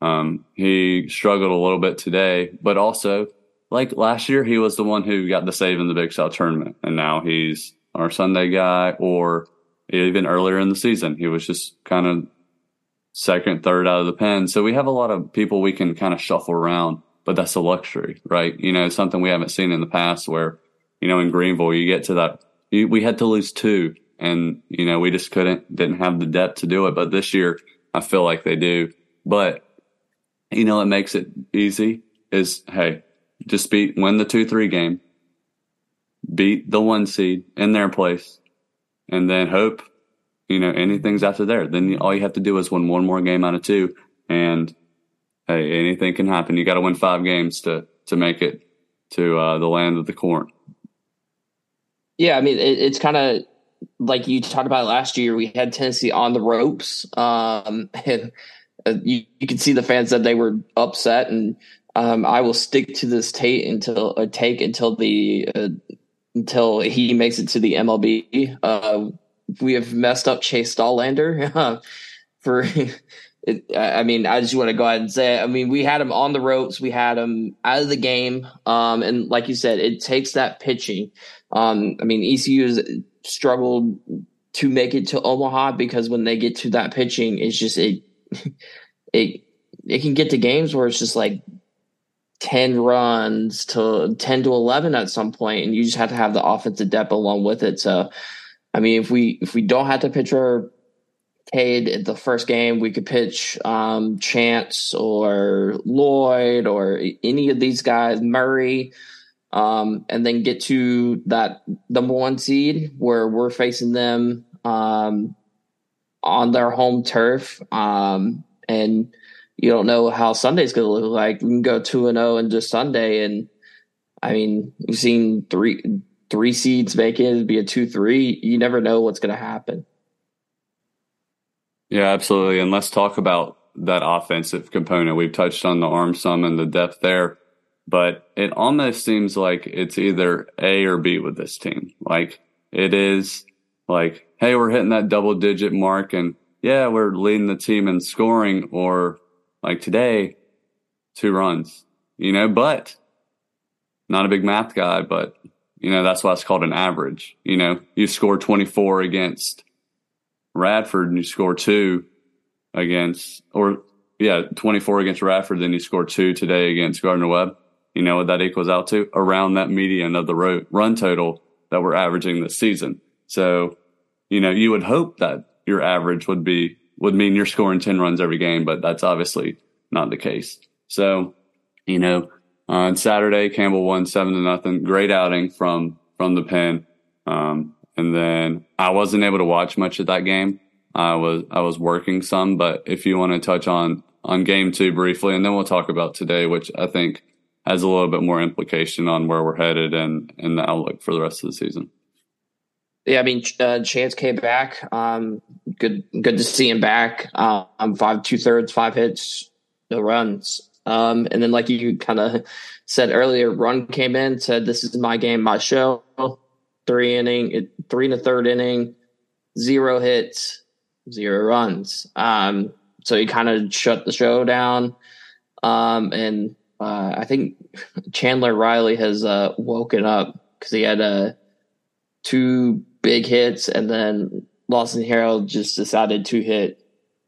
um, he struggled a little bit today. But also, like last year, he was the one who got the save in the Big South tournament. And now he's our Sunday guy, or even earlier in the season, he was just kind of second, third out of the pen. So we have a lot of people we can kind of shuffle around, but that's a luxury, right? You know, something we haven't seen in the past where, you know, in Greenville, you get to that, you, we had to lose two and, you know, we just couldn't, didn't have the depth to do it. But this year, I feel like they do. But, you know, it makes it easy is, hey, just beat, win the 2 3 game, beat the one seed in their place, and then hope you know, anything's after there. Then all you have to do is win one more game out of two, and hey, anything can happen. You got to win five games to to make it to uh, the land of the corn. Yeah, I mean, it, it's kind of like you talked about last year. We had Tennessee on the ropes, um, and uh, you, you could see the fans that they were upset. And um, I will stick to this take until uh, take until the uh, until he makes it to the MLB. Uh, we have messed up Chase Dollander for. It, I mean, I just want to go ahead and say. I mean, we had him on the ropes, we had him out of the game, um, and like you said, it takes that pitching. Um, I mean, ECU has struggled to make it to Omaha because when they get to that pitching, it's just it, it, it can get to games where it's just like 10 runs to 10 to 11 at some point and you just have to have the offensive depth along with it. So I mean, if we if we don't have to pitch our Cade at the first game, we could pitch um, Chance or Lloyd or any of these guys, Murray, um, and then get to that number one seed where we're facing them um, on their home turf. Um, and you don't know how Sunday's going to look like. We can go two and zero oh into Sunday, and I mean, we've seen three three seeds make it, be a two three. You never know what's going to happen. Yeah, absolutely. And let's talk about that offensive component. We've touched on the arm sum and the depth there, but it almost seems like it's either A or B with this team. Like it is like, hey, we're hitting that double digit mark and yeah, we're leading the team in scoring or like today, two runs, you know, but not a big math guy, but you know, that's why it's called an average. You know, you score 24 against Radford and you score two against, or yeah, 24 against Radford, then you score two today against Gardner Webb. You know what that equals out to? Around that median of the run total that we're averaging this season. So, you know, you would hope that your average would be, would mean you're scoring 10 runs every game, but that's obviously not the case. So, you know, on Saturday, Campbell won seven to nothing. Great outing from from the pen. Um, and then I wasn't able to watch much of that game. I was I was working some, but if you want to touch on on game two briefly, and then we'll talk about today, which I think has a little bit more implication on where we're headed and and the outlook for the rest of the season. Yeah, I mean, uh, Chance came back. Um, good, good to see him back. Um, five two thirds, five hits, no runs. Um, and then, like you kind of said earlier, Run came in, said, "This is my game, my show." Three inning, three and a third inning, zero hits, zero runs. Um, so he kind of shut the show down. Um, and uh, I think Chandler Riley has uh, woken up because he had uh, two big hits, and then Lawson Harrill just decided to hit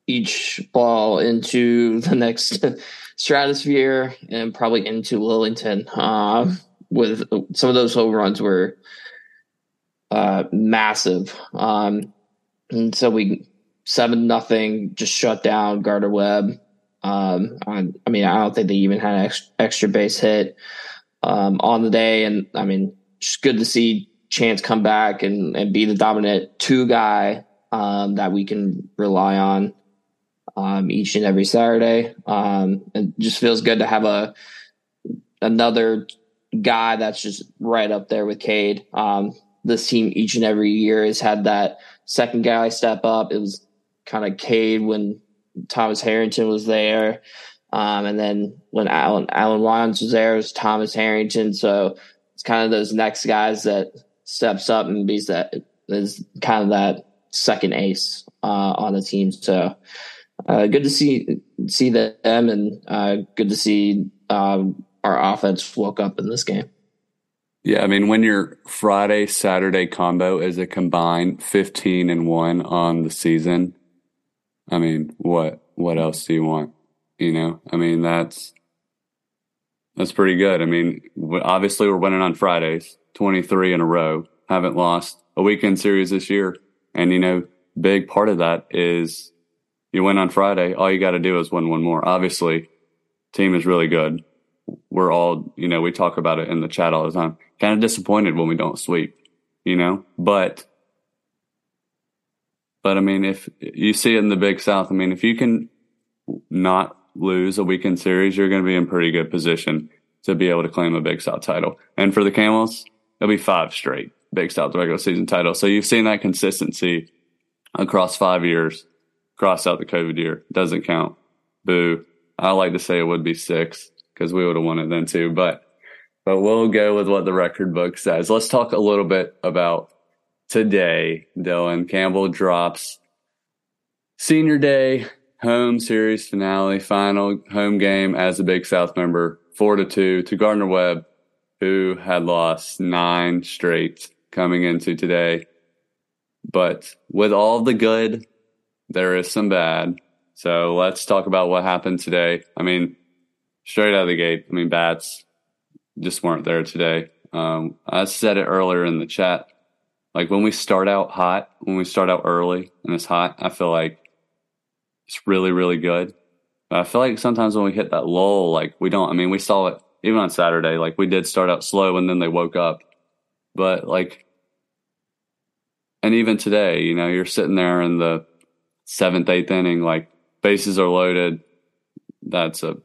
each ball into the next stratosphere and probably into Lillington. Uh, with some of those home runs were uh, massive, um, and so we seven nothing just shut down Gardner Webb. Um, I, I, mean, I don't think they even had an extra, extra base hit um, on the day, and I mean, just good to see Chance come back and, and be the dominant two guy um, that we can rely on. um, each and every Saturday. Um, it just feels good to have a another guy that's just right up there with Cade. Um, this team each and every year has had that second guy step up. It was kind of Cade when Thomas Harrington was there. Um, and then when Alan Alan Lyons was there, it was Thomas Harrington. So it's kind of those next guys that steps up and be that is kind of that second ace uh, on the team. So uh, good to see see them and uh, good to see um, our offense woke up in this game. Yeah, I mean, when your Friday Saturday combo is a combined fifteen and one on the season, I mean, what what else do you want? You know, I mean, that's that's pretty good. I mean, obviously we're winning on Fridays, twenty three in a row. Haven't lost a weekend series this year, and you know, big part of that is you win on Friday. All you got to do is win one more. Obviously, team is really good we're all, you know, we talk about it in the chat all the time. Kind of disappointed when we don't sweep, you know, but, but I mean, if you see it in the Big South, I mean, if you can not lose a weekend series, you're going to be in pretty good position to be able to claim a Big South title. And for the Camels, it'll be five straight Big South regular season title. So you've seen that consistency across five years. Cross out the COVID year. Doesn't count. Boo. I like to say it would be six because we would have won it then too. But but we'll go with what the record book says. Let's talk a little bit about today. Dylan Campbell drops senior day home series finale, final home game as a Big South member, four to two to Gardner Webb, who had lost nine straight coming into today. But with all the good, there is some bad. So let's talk about what happened today. I mean, straight out of the gate. I mean, bats just weren't there today. Um, I said it earlier in the chat. Like when we start out hot, when we start out early and it's hot, I feel like it's really, really good. But I feel like sometimes when we hit that lull, like we don't, I mean, we saw it even on Saturday, like we did start out slow and then they woke up. But like, and even today, you know, you're sitting there in the seventh, eighth inning, like bases are loaded. That's a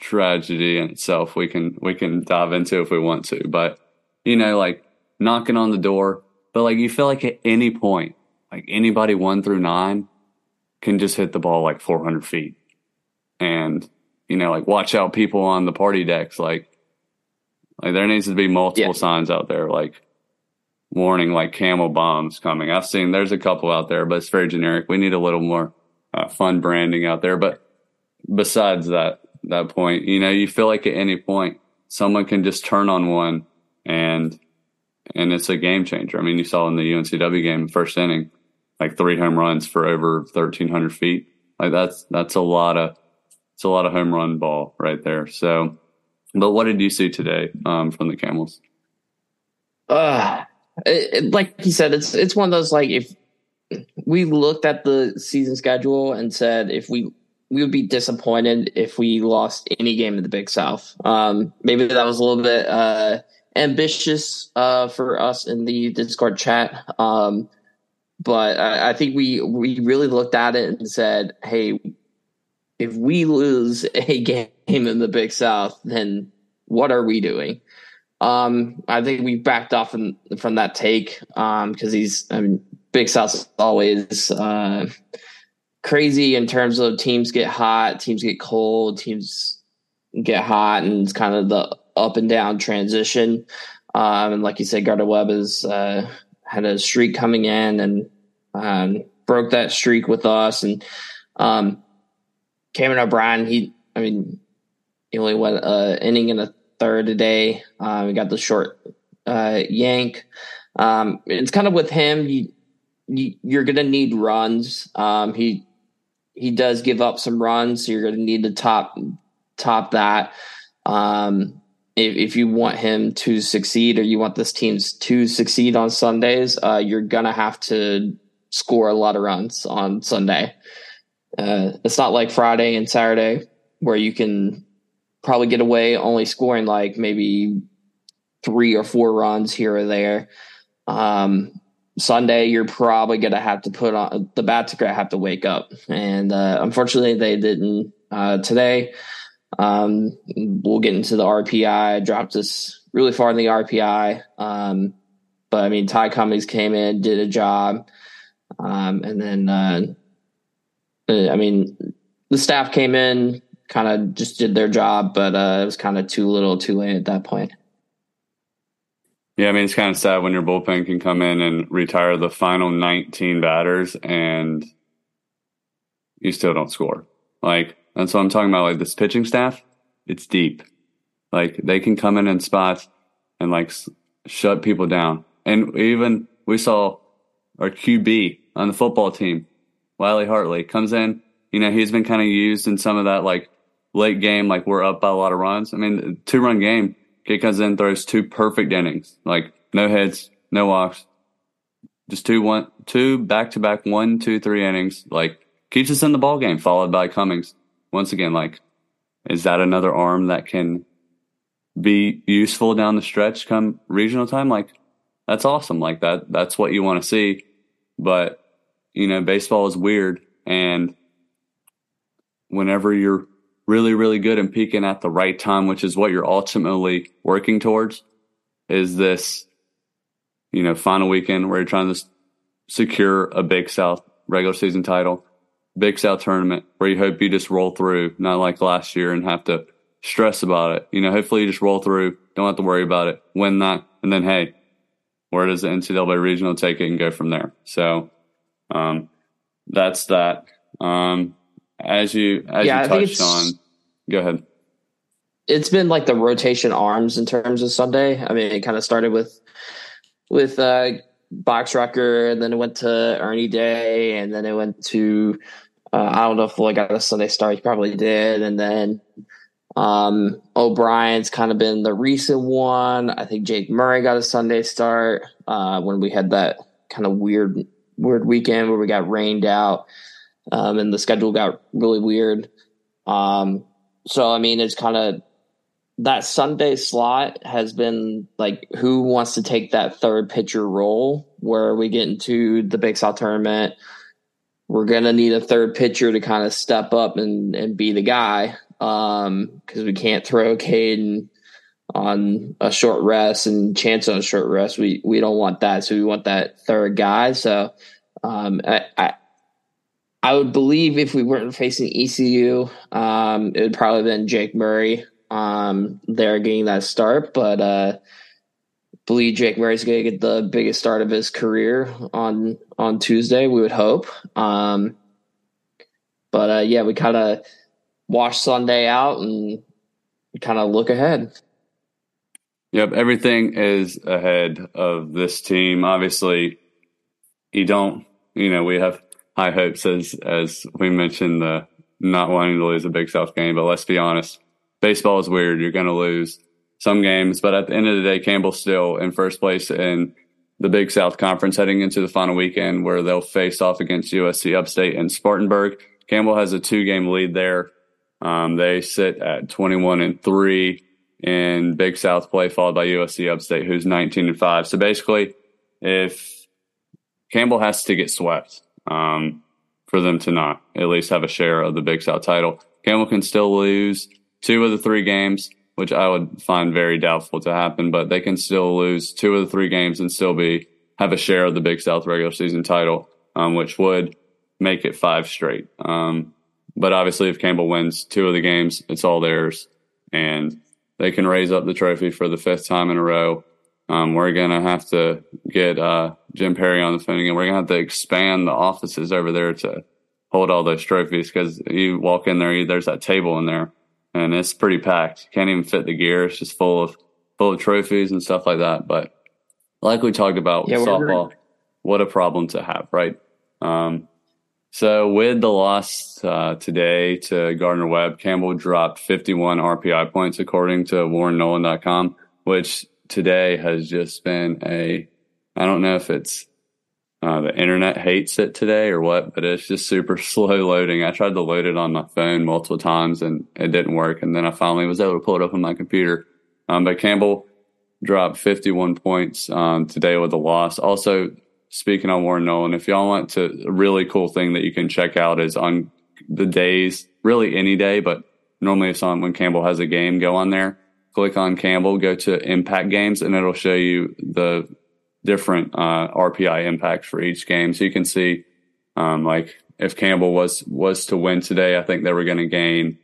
tragedy in itself we can we can dive into if we want to but you know like knocking on the door but like you feel like at any point like anybody one through nine can just hit the ball like 400 feet and you know like watch out people on the party decks like like there needs to be multiple yeah. signs out there like warning like camel bombs coming i've seen there's a couple out there but it's very generic we need a little more uh, fun branding out there but besides that that point. You know, you feel like at any point someone can just turn on one and and it's a game changer. I mean, you saw in the UNCW game, first inning, like three home runs for over thirteen hundred feet. Like that's that's a lot of it's a lot of home run ball right there. So, but what did you see today um, from the Camels? Uh, it, it, like you said, it's it's one of those like if we looked at the season schedule and said if we we would be disappointed if we lost any game in the Big South. Um, maybe that was a little bit uh, ambitious uh, for us in the Discord chat, um, but I, I, think we we really looked at it and said, "Hey, if we lose a game in the Big South, then what are we doing?" Um, I think we backed off from from that take Um because um, he's I mean, Big South always. Uh, crazy in terms of teams get hot, teams get cold, teams get hot, and it's kind of the up and down transition. Um, and like you said, Gardner Webb has uh, had a streak coming in and um, broke that streak with us. And um, Cameron O'Brien, he, I mean, he only went uh, inning in a third today. day. We got the short uh, yank. Um, it's kind of with him. You, you are going to need runs. Um, he he does give up some runs, so you're going to need to top top that. Um, if, if, you want him to succeed, or you want this team to succeed on Sundays, uh, you're going to have to score a lot of runs on Sunday. Uh, it's not like Friday and Saturday where you can probably get away only scoring like maybe three or four runs here or there. Um, Sunday, you're probably going to have to put on the bats are going to have to wake up. And uh, unfortunately, they didn't uh, today. Um, we'll get into the RPI. Dropped us really far in the RPI. Um, but I mean, Ty Cummings came in, did a job. Um, and then, uh, uh I mean, the staff came in, kind of just did their job, but uh, it was kind of too little, too late at that point. Yeah, I mean it's kind of sad when your bullpen can come in and retire the final 19 batters and you still don't score. Like that's so I'm talking about. Like this pitching staff, it's deep. Like they can come in in spots and like shut people down. And even we saw our QB on the football team, Wiley Hartley, comes in. You know, he's been kind of used in some of that like late game, like we're up by a lot of runs. I mean, two run game Kid comes in, throws two perfect innings, like no hits, no walks, just two one two back to back one two three innings, like keeps us in the ball game. Followed by Cummings. Once again, like is that another arm that can be useful down the stretch come regional time? Like that's awesome. Like that that's what you want to see. But you know, baseball is weird, and whenever you're really, really good and peaking at the right time, which is what you're ultimately working towards, is this, you know, final weekend where you're trying to secure a Big South regular season title, Big South tournament where you hope you just roll through, not like last year and have to stress about it. You know, hopefully you just roll through, don't have to worry about it, win that, and then hey, where does the NCAA regional take it and go from there? So, um, that's that. Um, as you as yeah, you touched on. Go ahead. It's been like the rotation arms in terms of Sunday. I mean, it kind of started with with uh, Boxrucker, and then it went to Ernie Day, and then it went to uh, I don't know if Lloyd got a Sunday start. He probably did, and then um, O'Brien's kind of been the recent one. I think Jake Murray got a Sunday start uh, when we had that kind of weird weird weekend where we got rained out um, and the schedule got really weird. Um, so I mean, it's kind of that Sunday slot has been like who wants to take that third pitcher role where we get into the Big South tournament. We're gonna need a third pitcher to kind of step up and, and be the guy because um, we can't throw Caden on a short rest and chance on a short rest. We we don't want that, so we want that third guy. So um, I, I I would believe if we weren't facing ECU, um, it would probably been Jake Murray um, there getting that start. But uh, believe Jake Murray's going to get the biggest start of his career on on Tuesday. We would hope. Um, but uh, yeah, we kind of wash Sunday out and kind of look ahead. Yep, everything is ahead of this team. Obviously, you don't. You know, we have high hopes as as we mentioned the not wanting to lose a Big South game. But let's be honest, baseball is weird. You're going to lose some games, but at the end of the day, Campbell's still in first place in the Big South Conference heading into the final weekend where they'll face off against USC Upstate and Spartanburg. Campbell has a two game lead there. Um, they sit at 21 and three in Big South play, followed by USC Upstate, who's 19 and five. So basically, if Campbell has to get swept, um, for them to not at least have a share of the Big South title. Campbell can still lose two of the three games, which I would find very doubtful to happen, but they can still lose two of the three games and still be have a share of the Big South regular season title, um, which would make it five straight. Um, but obviously, if Campbell wins two of the games, it's all theirs, and they can raise up the trophy for the fifth time in a row. Um, we're gonna have to get uh, Jim Perry on the phone again. We're gonna have to expand the offices over there to hold all those trophies because you walk in there, there's that table in there, and it's pretty packed. Can't even fit the gear. It's just full of full of trophies and stuff like that. But like we talked about yeah, with softball, what a problem to have, right? Um, so with the loss uh, today to Gardner Webb, Campbell dropped 51 RPI points according to WarrenNolan.com, which today has just been a, I don't know if it's uh, the internet hates it today or what, but it's just super slow loading. I tried to load it on my phone multiple times and it didn't work. And then I finally was able to pull it up on my computer. Um, but Campbell dropped 51 points um, today with a loss. Also, speaking on Warren Nolan, if y'all want to, a really cool thing that you can check out is on the days, really any day, but normally it's on when Campbell has a game, go on there, click on Campbell, go to impact games, and it'll show you the different uh, RPI impacts for each game. So you can see, um, like if Campbell was was to win today, I think they were going to gain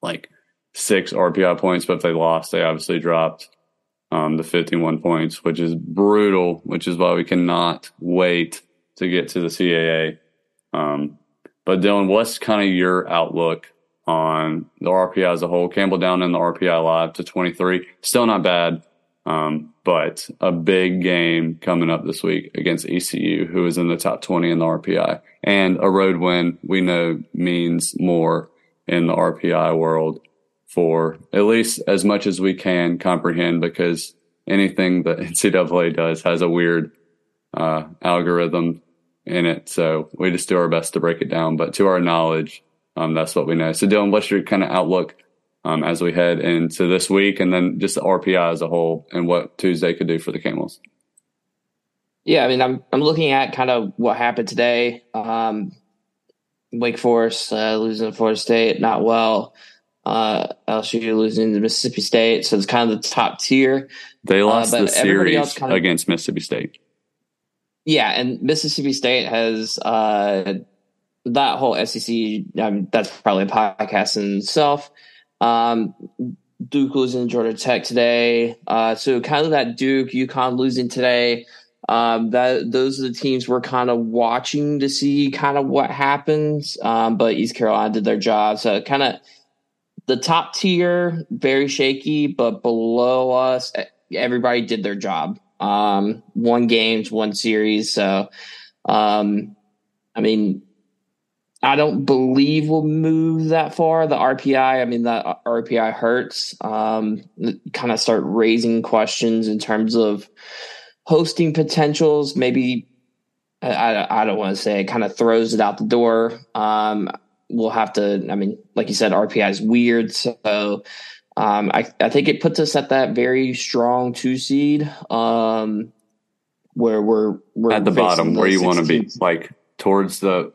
like six RPI points, but if they lost, they obviously dropped um, the 51 points, which is brutal, which is why we cannot wait to get to the CAA. Um, but Dylan, what's kind of your outlook on the RPI as a whole? Campbell down in the RPI live to 23, still not bad, um, but a big game coming up this week against ECU, who is in the top 20 in the RPI, and a road win we know means more in the RPI world for at least as much as we can comprehend because anything that NCAA does has a weird uh, algorithm in it. So we just do our best to break it down. But to our knowledge, um, that's what we know. So Dylan, what's your kind of outlook um, as we head into this week and then just the RPI as a whole and what Tuesday could do for the Camels? Yeah, I mean, I'm I'm looking at kind of what happened today. Um, Wake Forest uh, losing to Florida State, not well uh, LSU losing to Mississippi State, so it's kind of the top tier. They uh, lost uh, the series kind of, against Mississippi State. Yeah, and Mississippi State has uh, that whole SEC. Um, that's probably a podcast in itself. Um, Duke losing to Georgia Tech today, uh, so kind of that Duke UConn losing today. Um, that those are the teams we're kind of watching to see kind of what happens. Um, but East Carolina did their job, so kind of the top tier very shaky, but below us, everybody did their job. Um, one games, one series. So, um, I mean, I don't believe we'll move that far. The RPI, I mean, the RPI hurts. Um, kind of start raising questions in terms of hosting potentials. Maybe I, I don't want to say it kind of throws it out the door. Um, we'll have to. I mean, like you said, RPI is weird, so um, I I think it puts us at that very strong two seed, um, where we're we're at the bottom where you want to be, like towards the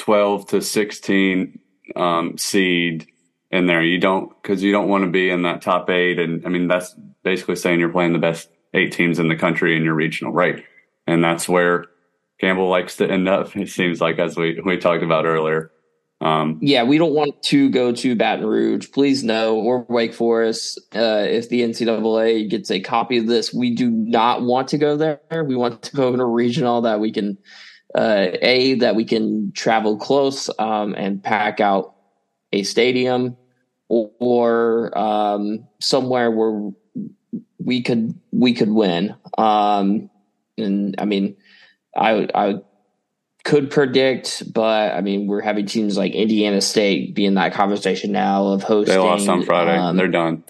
twelve to sixteen um, seed in there. You don't because you don't want to be in that top eight, and I mean that's basically saying you're playing the best eight teams in the country in your regional, right? And that's where Campbell likes to end up. It seems like as we we talked about earlier. Um, yeah, we don't want to go to Baton Rouge. Please no, or Wake Forest. Uh, if the NCAA gets a copy of this, we do not want to go there. We want to go to a regional that we can, uh, a that we can travel close um, and pack out a stadium, or, or um, somewhere where we could we could win. Um, and I mean, I I could predict, but I mean, we're having teams like Indiana State be in that conversation now of hosting. They lost on Friday. Um, They're done.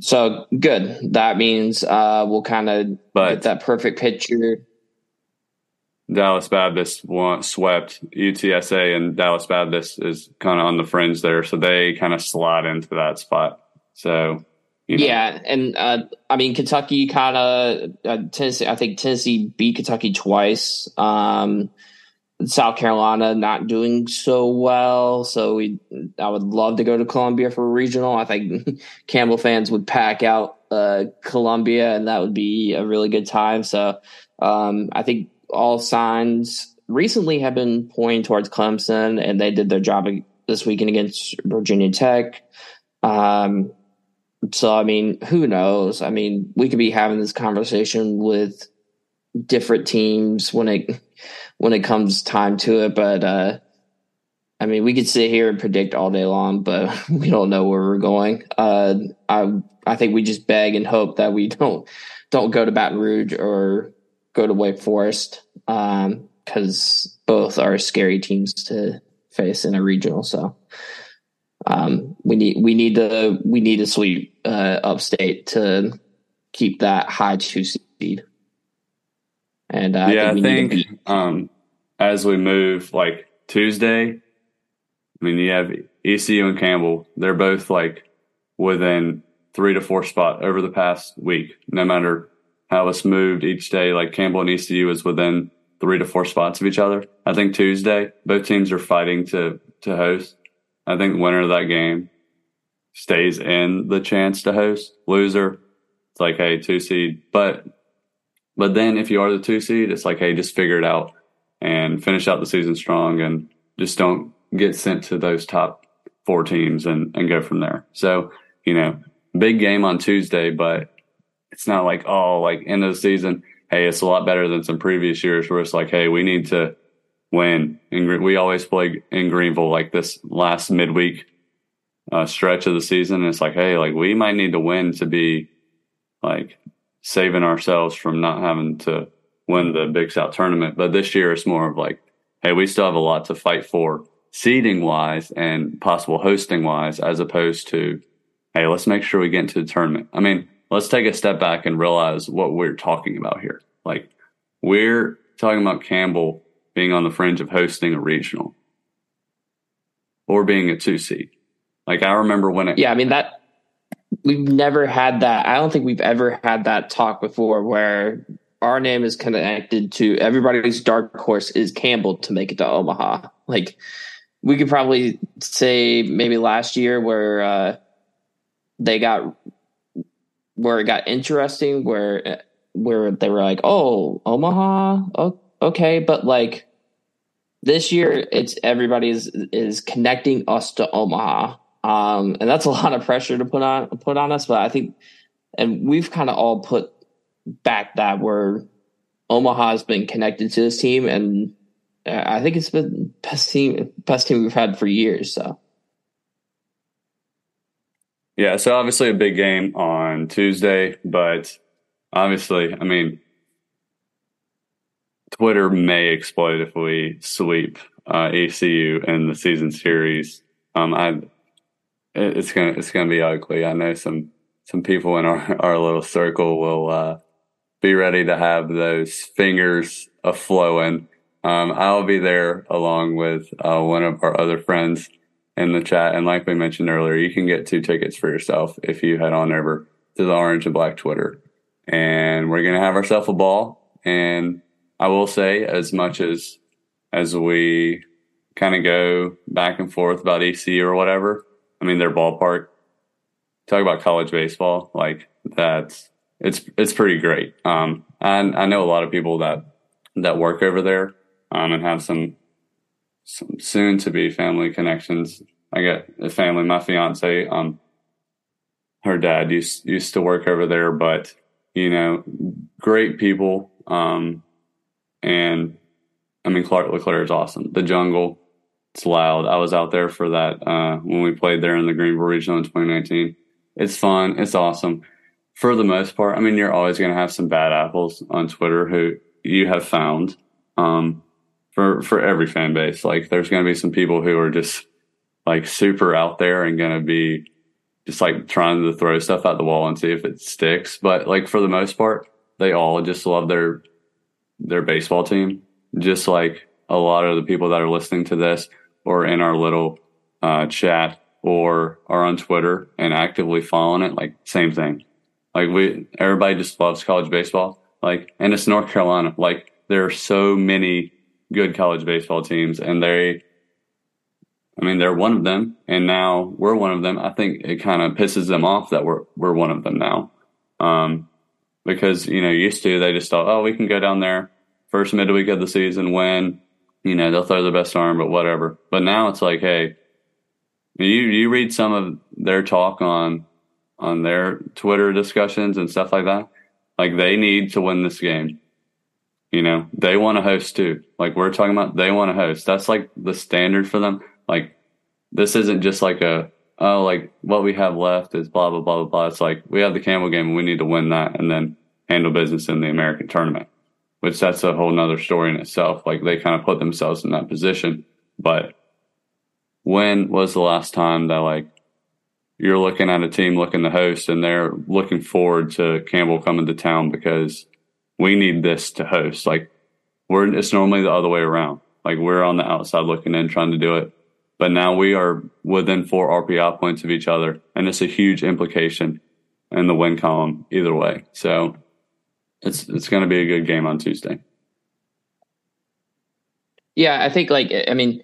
So good. That means uh, we'll kind of get that perfect picture. Dallas Baptist won, swept UTSA, and Dallas Baptist is kind of on the fringe there, so they kind of slide into that spot. So you know. Yeah, and uh, I mean Kentucky kind of uh, Tennessee. I think Tennessee beat Kentucky twice. Um, South Carolina not doing so well, so we I would love to go to Columbia for a regional. I think Campbell fans would pack out uh, Columbia, and that would be a really good time. So um, I think all signs recently have been pointing towards Clemson, and they did their job this weekend against Virginia Tech. Um, so, I mean, who knows? I mean, we could be having this conversation with different teams when it when it comes time to it, but uh I mean, we could sit here and predict all day long, but we don't know where we're going. Uh, I I think we just beg and hope that we don't don't go to Baton Rouge or go to Wake Forest because um, both are scary teams to face in a regional. So um, we need we need to we need to sweep uh, upstate to keep that high two seed. And uh, yeah, I think, I think um, as we move like Tuesday, I mean you have ECU and Campbell. They're both like within three to four spot over the past week. No matter how it's moved each day. Like Campbell and ECU is within three to four spots of each other. I think Tuesday, both teams are fighting to to host. I think winner of that game stays in the chance to host. Loser, it's like, hey, two seed. But but then if you are the two seed, it's like, hey, just figure it out and finish out the season strong and just don't get sent to those top four teams and, and go from there. So, you know, big game on Tuesday, but it's not like, oh, like end of the season, hey, it's a lot better than some previous years where it's like, hey, we need to win. And we always play in Greenville like this last midweek uh, stretch of the season. And it's like, hey, like we might need to win to be like saving ourselves from not having to win the Big South tournament. But this year it's more of like, hey, we still have a lot to fight for seeding wise and possible hosting wise, as opposed to, hey, let's make sure we get into the tournament. I mean, let's take a step back and realize what we're talking about here. Like, we're talking about Campbell being on the fringe of hosting a regional or being a two seed. Like, I remember when it. Yeah, I mean, that we've never had that. I don't think we've ever had that talk before where our name is connected to everybody's dark horse is Campbell to make it to Omaha. Like we could probably say maybe last year where uh, they got where it got interesting, where where they were like, "Oh, Omaha, okay," but like this year, it's everybody is is connecting us to Omaha, um, and that's a lot of pressure to put on put on us. But I think, and we've kind of all put back that where Omaha has been connected to this team, and I think it's been best team best team we've had for years. So. Yeah, so obviously a big game on Tuesday, but obviously, I mean, Twitter may explode if we sweep uh, ECU in the season series. Um, I it's gonna it's gonna be ugly. I know some some people in our our little circle will uh, be ready to have those fingers a flowing. Um, I'll be there along with uh, one of our other friends in the chat. And like we mentioned earlier, you can get two tickets for yourself if you head on over to the Orange and Black Twitter. And we're to have ourselves a ball. And I will say, as much as as we kind of go back and forth about EC or whatever, I mean, their ballpark. Talk about college baseball, like that's it's it's pretty great. Um, and I know a lot of people that that work over there um, and have some soon to be family connections. I get a family. My fiance, um, her dad used used to work over there, but you know, great people. Um, and I mean, Clark LeClair is awesome. The jungle, it's loud. I was out there for that uh, when we played there in the Greenville Regional in 2019. It's fun. It's awesome. For the most part, I mean, you're always going to have some bad apples on Twitter who you have found. Um, for for every fan base. Like there's going to be some people who are just like super out there and going to be just like trying to throw stuff at the wall and see if it sticks. But like for the most part, they all just love their their baseball team. Just like a lot of the people that are listening to this or in our little uh, chat or are on Twitter and actively following it, like same thing. Like we, everybody just loves college baseball. Like, and it's North Carolina. Like there are so many good college baseball teams, and they, I mean, they're one of them, and now we're one of them. I think it kind of pisses them off that we're we're one of them now, um, because you know used to they just thought, oh, we can go down there first midweek of the season, win, you know, they'll throw the best arm, but whatever. But now it's like, hey, you you read some of their talk on on their Twitter discussions and stuff like that. Like they need to win this game. You know, they want to host too. Like we're talking about, they want to host. That's like the standard for them. Like this isn't just like a, oh, like what we have left is blah, blah, blah, blah, blah. It's like we have the Campbell game and we need to win that and then handle business in the American tournament, which that's a whole nother story in itself. Like they kind of put themselves in that position. But when was the last time that like you're looking at a team looking to host and they're looking forward to Campbell coming to town because we need this to host. Like we're it's normally the other way around. Like we're on the outside looking in trying to do it. But now we are within four RPI points of each other. And it's a huge implication in the win column either way. So it's it's going to be a good game on Tuesday. Yeah, I think like I mean,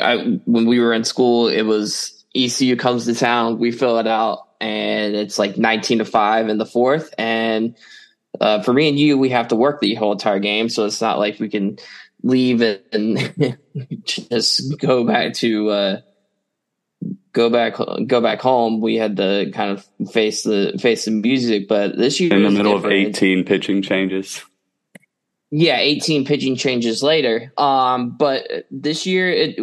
I, when we were in school, it was ECU comes to town, we fill it out, and it's like nineteen to five in the fourth. And uh, for me and you, we have to work the whole entire game, so it's not like we can leave and just go back to uh, go back go back home. We had to kind of face the face the music, but this year in the middle different. of eighteen pitching changes. Yeah, 18 pitching changes later. Um, but this year, it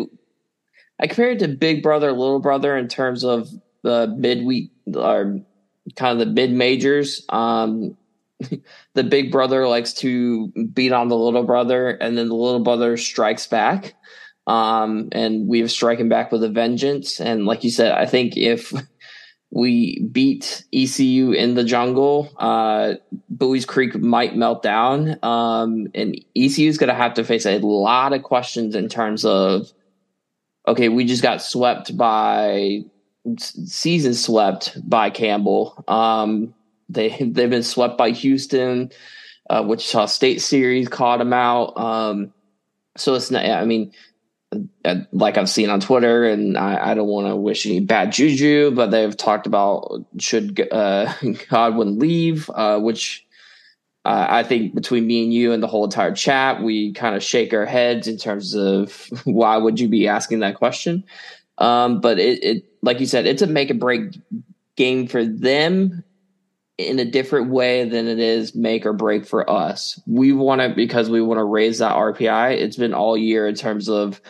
I compared to Big Brother, Little Brother in terms of the midweek or kind of the mid majors. Um, the Big Brother likes to beat on the Little Brother, and then the Little Brother strikes back. Um, and we have striking back with a vengeance. And like you said, I think if we beat ECU in the jungle. Uh, Buies Creek might melt down. Um, and ECU is going to have to face a lot of questions in terms of, okay, we just got swept by season swept by Campbell. Um, they they've been swept by Houston, uh, Wichita State series caught them out. Um, so it's not. I mean, uh, like I've seen on Twitter, and I, I don't want to wish any bad juju, but they've talked about should uh, Godwin leave, uh, which uh, I think between me and you and the whole entire chat, we kind of shake our heads in terms of why would you be asking that question? Um, but it, it, like you said, it's a make or break game for them in a different way than it is make or break for us. We want it because we want to raise that RPI. It's been all year in terms of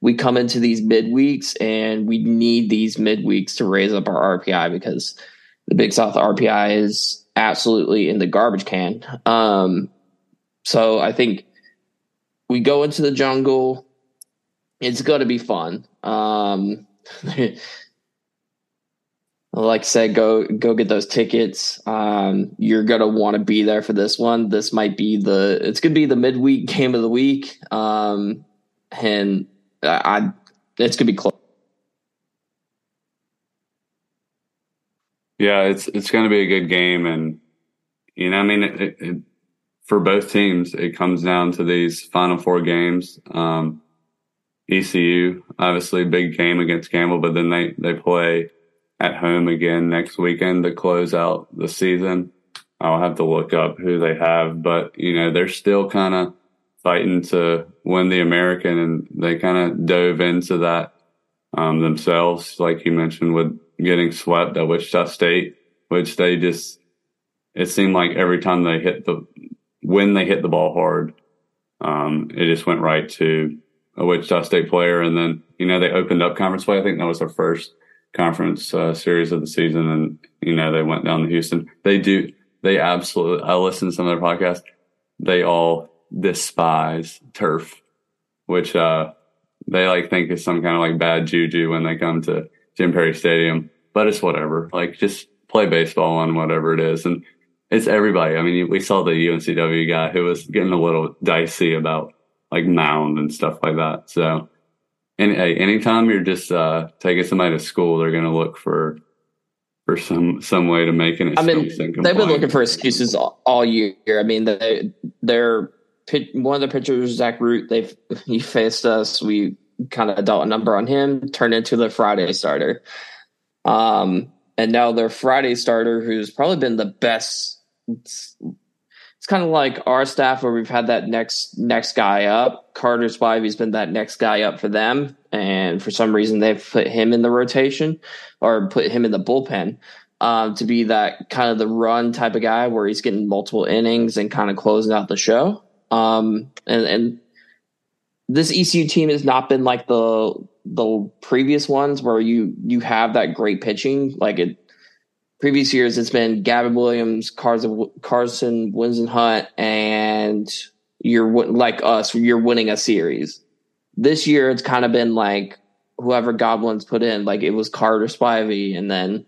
we come into these mid weeks and we need these mid weeks to raise up our RPI because the Big South RPI is absolutely in the garbage can. Um, so I think we go into the jungle. It's going to be fun. Um, like I said, go go get those tickets. Um, you're gonna want to be there for this one. This might be the it's gonna be the midweek game of the week, um, and I it's gonna be close. Yeah, it's it's gonna be a good game, and you know, I mean, it, it, for both teams, it comes down to these final four games. Um, ECU, obviously, big game against Campbell, but then they they play at home again next weekend to close out the season. I'll have to look up who they have, but you know, they're still kind of fighting to win the American and they kind of dove into that um, themselves, like you mentioned, with getting swept at Wichita State, which they just, it seemed like every time they hit the, when they hit the ball hard, um, it just went right to a Wichita State player. And then, you know, they opened up conference play. I think that was their first conference uh, series of the season, and you know they went down to Houston. They do. They absolutely. I listened to some of their podcasts. They all despise turf, which uh, they like think is some kind of like bad juju when they come to Jim Perry Stadium. But it's whatever. Like just play baseball on whatever it is, and it's everybody. I mean, we saw the UNCW guy who was getting a little dicey about like mound and stuff like that. So and hey, anytime you're just uh, taking somebody to school, they're going to look for for some some way to make an excuse. I mean, they've been looking for excuses all, all year. I mean, they they're one of the pitchers, Zach Root. They've he faced us. We kind of dealt a number on him, turned into the Friday starter. Um, and now their Friday starter, who's probably been the best kind of like our staff where we've had that next next guy up. Carter's Carter Spivey's been that next guy up for them, and for some reason they've put him in the rotation or put him in the bullpen um, to be that kind of the run type of guy where he's getting multiple innings and kind of closing out the show. Um, and, and this ECU team has not been like the the previous ones where you you have that great pitching like it previous years it's been Gavin Williams, Carson, Carson Whisenhunt, and you're like us, you're winning a series. This year it's kind of been like whoever Godwin's put in, like it was Carter Spivey, and then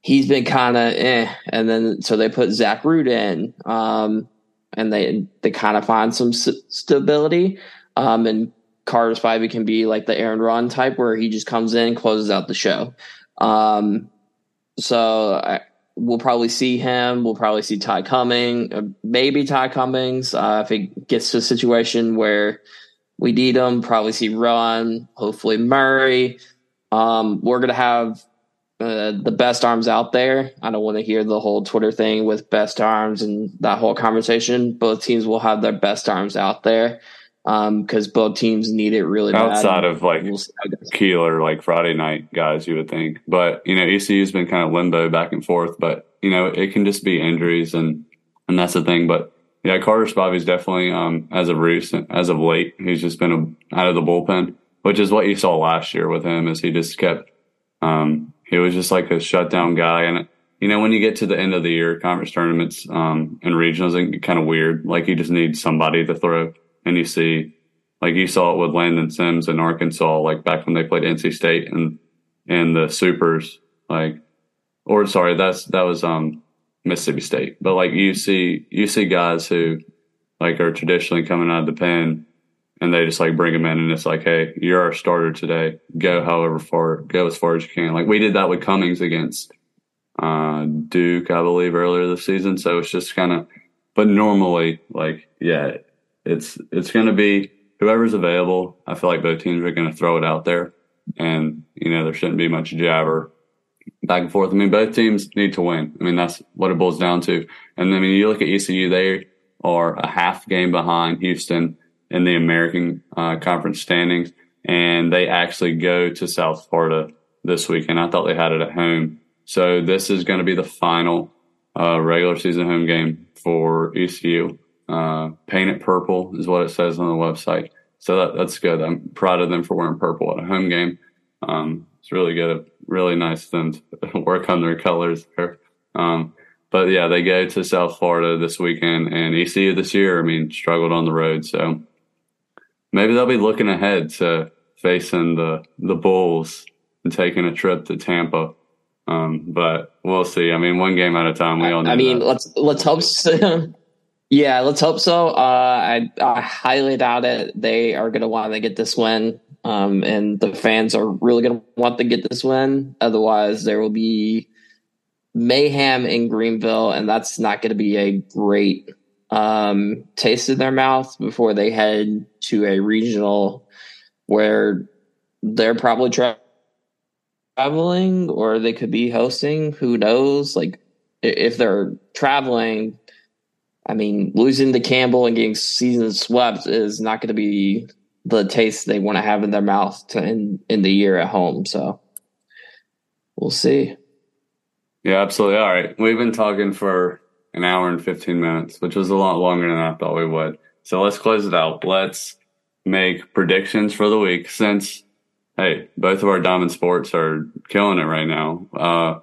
he's been kind of eh, and then so they put Zach Root in, um, and they they kind of find some stability, um, and Carter Spivey can be like the Aaron Ron type where he just comes in, closes out the show. Um, so I, we'll probably see him. We'll probably see Ty Cummings, uh, maybe Ty Cummings. Uh, if it gets to a situation where we need him, probably see Run, hopefully Murray. Um, we're going to have uh, the best arms out there. I don't want to hear the whole Twitter thing with best arms and that whole conversation. Both teams will have their best arms out there because um, both teams need it really outside bad. of like we'll Keeler, like Friday night guys, you would think. But you know, ECU's been kind of limbo back and forth. But you know, it can just be injuries, and and that's the thing. But yeah, Carter Spivey's definitely um, as of recent, as of late, he's just been a, out of the bullpen, which is what you saw last year with him, is he just kept. Um, he was just like a shutdown guy, and you know, when you get to the end of the year, conference tournaments um, and regionals, it kind of weird. Like you just need somebody to throw and you see, like you saw it with Landon Sims in Arkansas, like back when they played NC State and and the Supers, like, or sorry, that's that was um Mississippi State, but like you see you see guys who like are traditionally coming out of the pen and they just like bring them in and it's like, hey, you're our starter today. Go however far, go as far as you can. Like we did that with Cummings against uh, Duke, I believe, earlier this season. So it's just kind of, but normally, like, yeah, it's it's going to be whoever's available. I feel like both teams are going to throw it out there, and you know there shouldn't be much jabber back and forth. I mean, both teams need to win. I mean, that's what it boils down to. And I mean, you look at ECU; they are a half game behind Houston in the American uh, Conference standings, and they actually go to South Florida this weekend. I thought they had it at home, so this is going to be the final uh, regular season home game for ECU. Uh, paint it purple is what it says on the website. So that, that's good. I'm proud of them for wearing purple at a home game. Um, it's really good. Really nice of them to work on their colors there. Um, but yeah, they go to South Florida this weekend and ECU this year, I mean, struggled on the road. So maybe they'll be looking ahead to facing the, the Bulls and taking a trip to Tampa. Um, but we'll see. I mean, one game at a time. We all. I mean, that. let's let's hope so. Yeah, let's hope so. Uh, I, I highly doubt it. They are going to want to get this win, um, and the fans are really going to want to get this win. Otherwise, there will be mayhem in Greenville, and that's not going to be a great um, taste in their mouth before they head to a regional where they're probably tra- traveling or they could be hosting. Who knows? Like if they're traveling I mean, losing to Campbell and getting season swept is not going to be the taste they want to have in their mouth to end in the year at home. So we'll see. Yeah, absolutely. All right. We've been talking for an hour and 15 minutes, which was a lot longer than I thought we would. So let's close it out. Let's make predictions for the week since, hey, both of our Diamond Sports are killing it right now. Uh,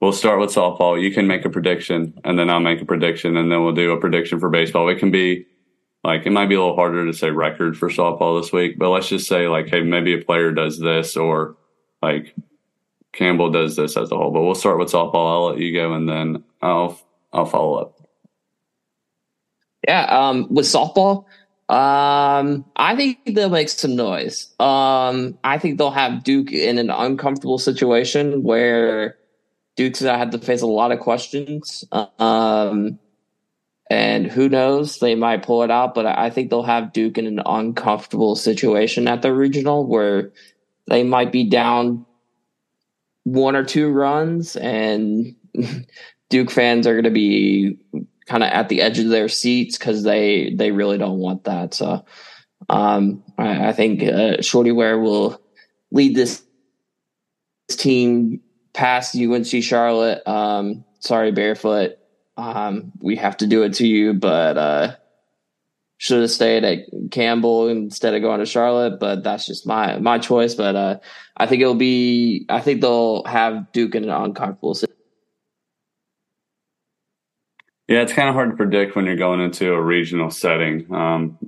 we'll start with softball. You can make a prediction, and then I'll make a prediction, and then we'll do a prediction for baseball. It can be like it might be a little harder to say record for softball this week, but let's just say like, hey, maybe a player does this, or like Campbell does this as a whole. But we'll start with softball. I'll let you go, and then I'll I'll follow up. Yeah, um, with softball, um, I think they'll make some noise. Um, I think they'll have Duke in an uncomfortable situation where Duke's I had to face a lot of questions. Um, and who knows, they might pull it out, but I think they'll have Duke in an uncomfortable situation at the regional where they might be down one or two runs, and Duke fans are going to be kind of at the edge of their seats because they they really don't want that. So um, I, I, think uh, Shorty Ware will lead this team past UNC Charlotte. Um, sorry, barefoot. Um, we have to do it to you, but uh, should have stayed at Campbell instead of going to Charlotte. But that's just my my choice. But uh, I think it'll be. I think they'll have Duke in an uncomfortable situation. Yeah, it's kind of hard to predict when you're going into a regional setting. Um,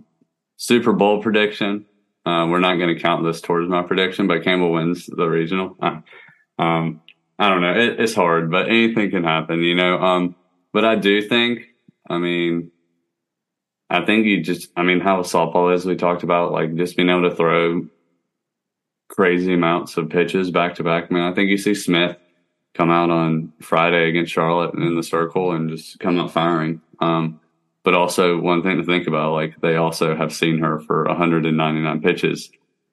Super Bowl prediction. Uh, we're not going to count this towards my prediction, but Campbell wins the regional. Uh, um, I don't know. It, it's hard, but anything can happen, you know. Um, but I do think, I mean, I think you just, I mean, how softball is, we talked about, like just being able to throw crazy amounts of pitches back to back. I mean, I think you see Smith come out on Friday against Charlotte and in the circle and just come out firing. Um, but also one thing to think about, like they also have seen her for 199 pitches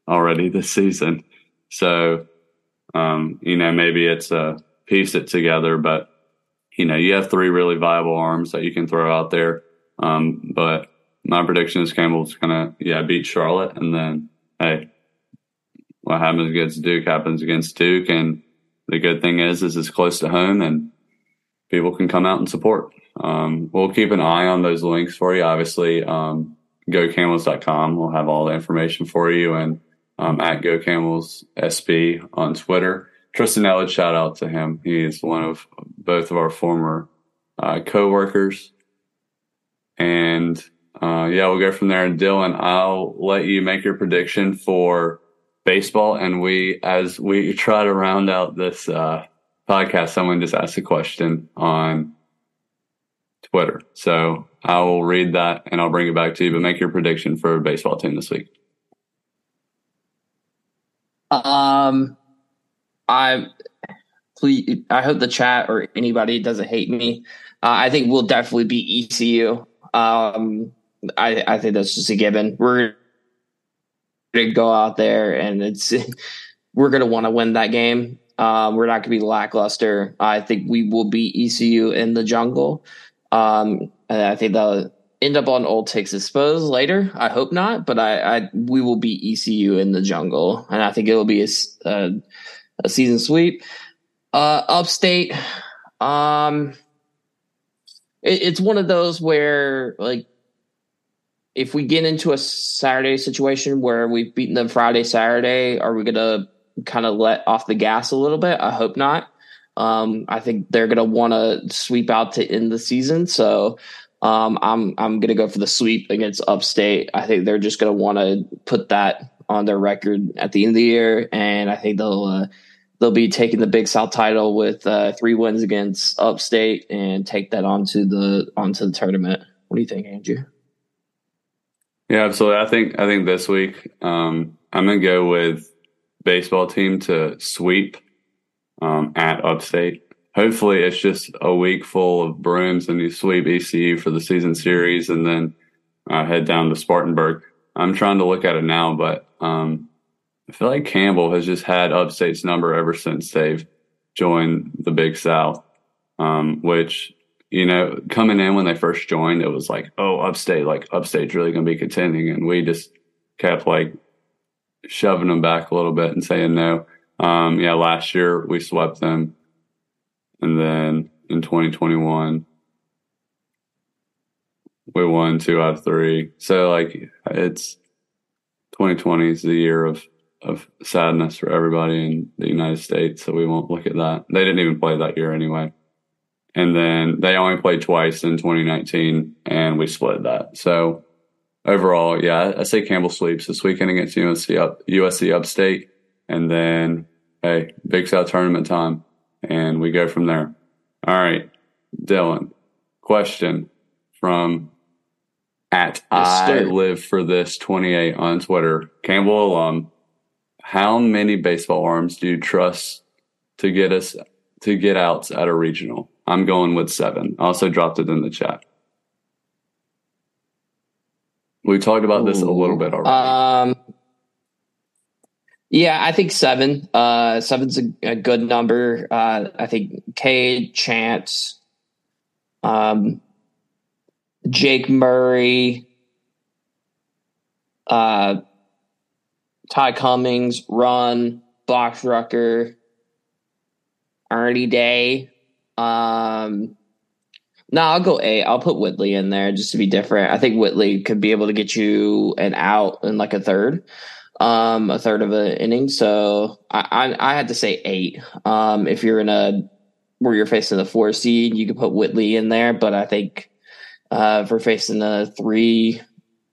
already this season. So, um, you know, maybe it's a piece it together, but you know, you have three really viable arms that you can throw out there. Um, but my prediction is Campbell's gonna, yeah, beat Charlotte, and then hey, what happens against Duke happens against Duke, and the good thing is, is it's close to home, and people can come out and support. Um, we'll keep an eye on those links for you. Obviously, um, gocamels.com will have all the information for you, and um, at gocamelsSB on Twitter. Tristan Elliott, shout out to him. He is one of both of our former uh, co-workers. And uh, yeah, we'll go from there. And Dylan, I'll let you make your prediction for baseball. And we, as we try to round out this uh, podcast, someone just asked a question on Twitter. So I will read that and I'll bring it back to you, but make your prediction for a baseball team this week. Um, I please. I hope the chat or anybody doesn't hate me. Uh, I think we'll definitely be ECU. Um, I I think that's just a given. We're gonna go out there and it's we're gonna want to win that game. Um, we're not gonna be lackluster. I think we will be ECU in the jungle. Um, I think they'll end up on old Texas Spurs later. I hope not, but I, I we will be ECU in the jungle, and I think it will be a, a season sweep. Uh, upstate, um, it, it's one of those where like if we get into a Saturday situation where we've beaten them Friday, Saturday, are we gonna kind of let off the gas a little bit? I hope not. Um, I think they're gonna want to sweep out to end the season, so um, I'm I'm gonna go for the sweep against Upstate. I think they're just gonna want to put that on their record at the end of the year, and I think they'll uh, they'll be taking the Big South title with uh, three wins against Upstate and take that onto the onto the tournament. What do you think, Andrew? Yeah, absolutely. I think I think this week um, I'm gonna go with baseball team to sweep um, at Upstate. Hopefully, it's just a week full of brooms and you sweep ECU for the season series, and then uh, head down to Spartanburg. I'm trying to look at it now, but um, I feel like Campbell has just had Upstate's number ever since they've joined the Big South. Um, which you know, coming in when they first joined, it was like, oh, Upstate, like Upstate's really going to be contending, and we just kept like shoving them back a little bit and saying no. Um, yeah, last year we swept them, and then in 2021 we won two out of three. So like it's 2020 is the year of of sadness for everybody in the United States. So we won't look at that. They didn't even play that year anyway. And then they only played twice in 2019 and we split that. So overall, yeah, I say Campbell sweeps this weekend against USC up USC upstate. And then, hey, Big South tournament time. And we go from there. All right. Dylan, question from at I live for this 28 on Twitter. Campbell alum, how many baseball arms do you trust to get us to get outs at a regional? I'm going with seven. I also dropped it in the chat. We talked about this a little bit already. Um, yeah, I think seven. Uh, seven's a, a good number. Uh, I think Cade, Chance, um, Jake Murray, uh, Ty Cummings, Run, Boxrucker, Ernie Day. Um, no, I'll go eight. I'll put Whitley in there just to be different. I think Whitley could be able to get you an out in like a third, um, a third of an inning. So I, I, I had to say eight. Um, if you're in a where you're facing the four seed, you could put Whitley in there, but I think uh, if we're facing a three,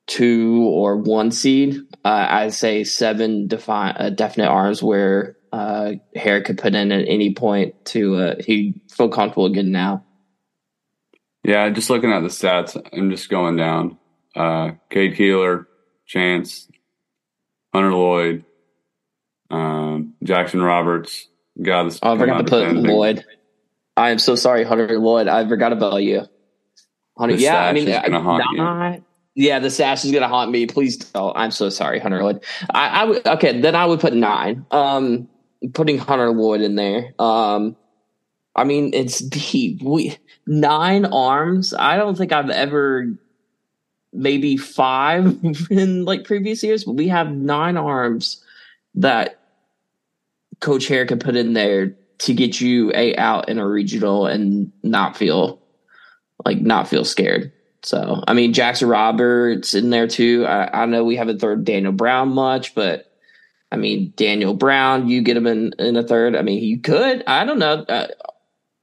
two, or one seed, uh, I'd say seven define uh, definite arms where uh, Haire could put in at any point to uh, he feel comfortable again now. Yeah, just looking at the stats, I'm just going down. Uh, Cade Keeler, Chance, Hunter Lloyd, um, Jackson Roberts, guy Oh, I forgot to put Lloyd. I am so sorry, Hunter Lloyd. I forgot about you. Hunter, The yeah, I mean, is gonna haunt not- yeah, the sash is gonna haunt me. Please don't. I'm so sorry, Hunter Lloyd. I, I would okay. Then I would put nine. Um, putting Hunter Lloyd in there. Um, I mean, it's deep. We nine arms. I don't think I've ever maybe five in like previous years, but we have nine arms that Coach Haire could put in there to get you a out in a regional and not feel like not feel scared. So I mean Jackson Roberts in there too. I, I know we haven't thrown Daniel Brown much, but I mean Daniel Brown, you get him in in a third. I mean you could. I don't know. Uh,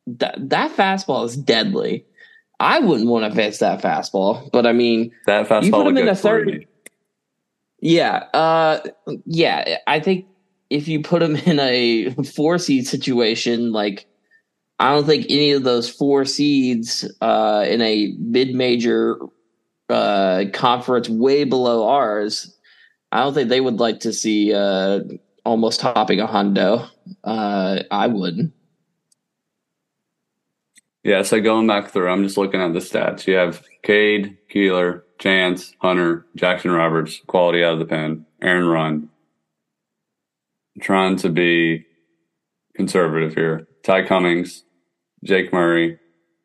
that that fastball is deadly. I wouldn't want to face that fastball, but I mean That fastball You put him in a third- yeah, uh, yeah. I think if you put him in a four seed situation, like I don't think any of those four seeds uh, in a mid major uh, conference way below ours, I don't think they would like to see uh, almost topping a hundo. Uh, I wouldn't. Yeah, so going back through, I'm just looking at the stats. You have Cade, Keeler, Chance, Hunter, Jackson Roberts, quality out of the pen, Aaron Run. Trying to be conservative here. Ty Cummings, Jake Murray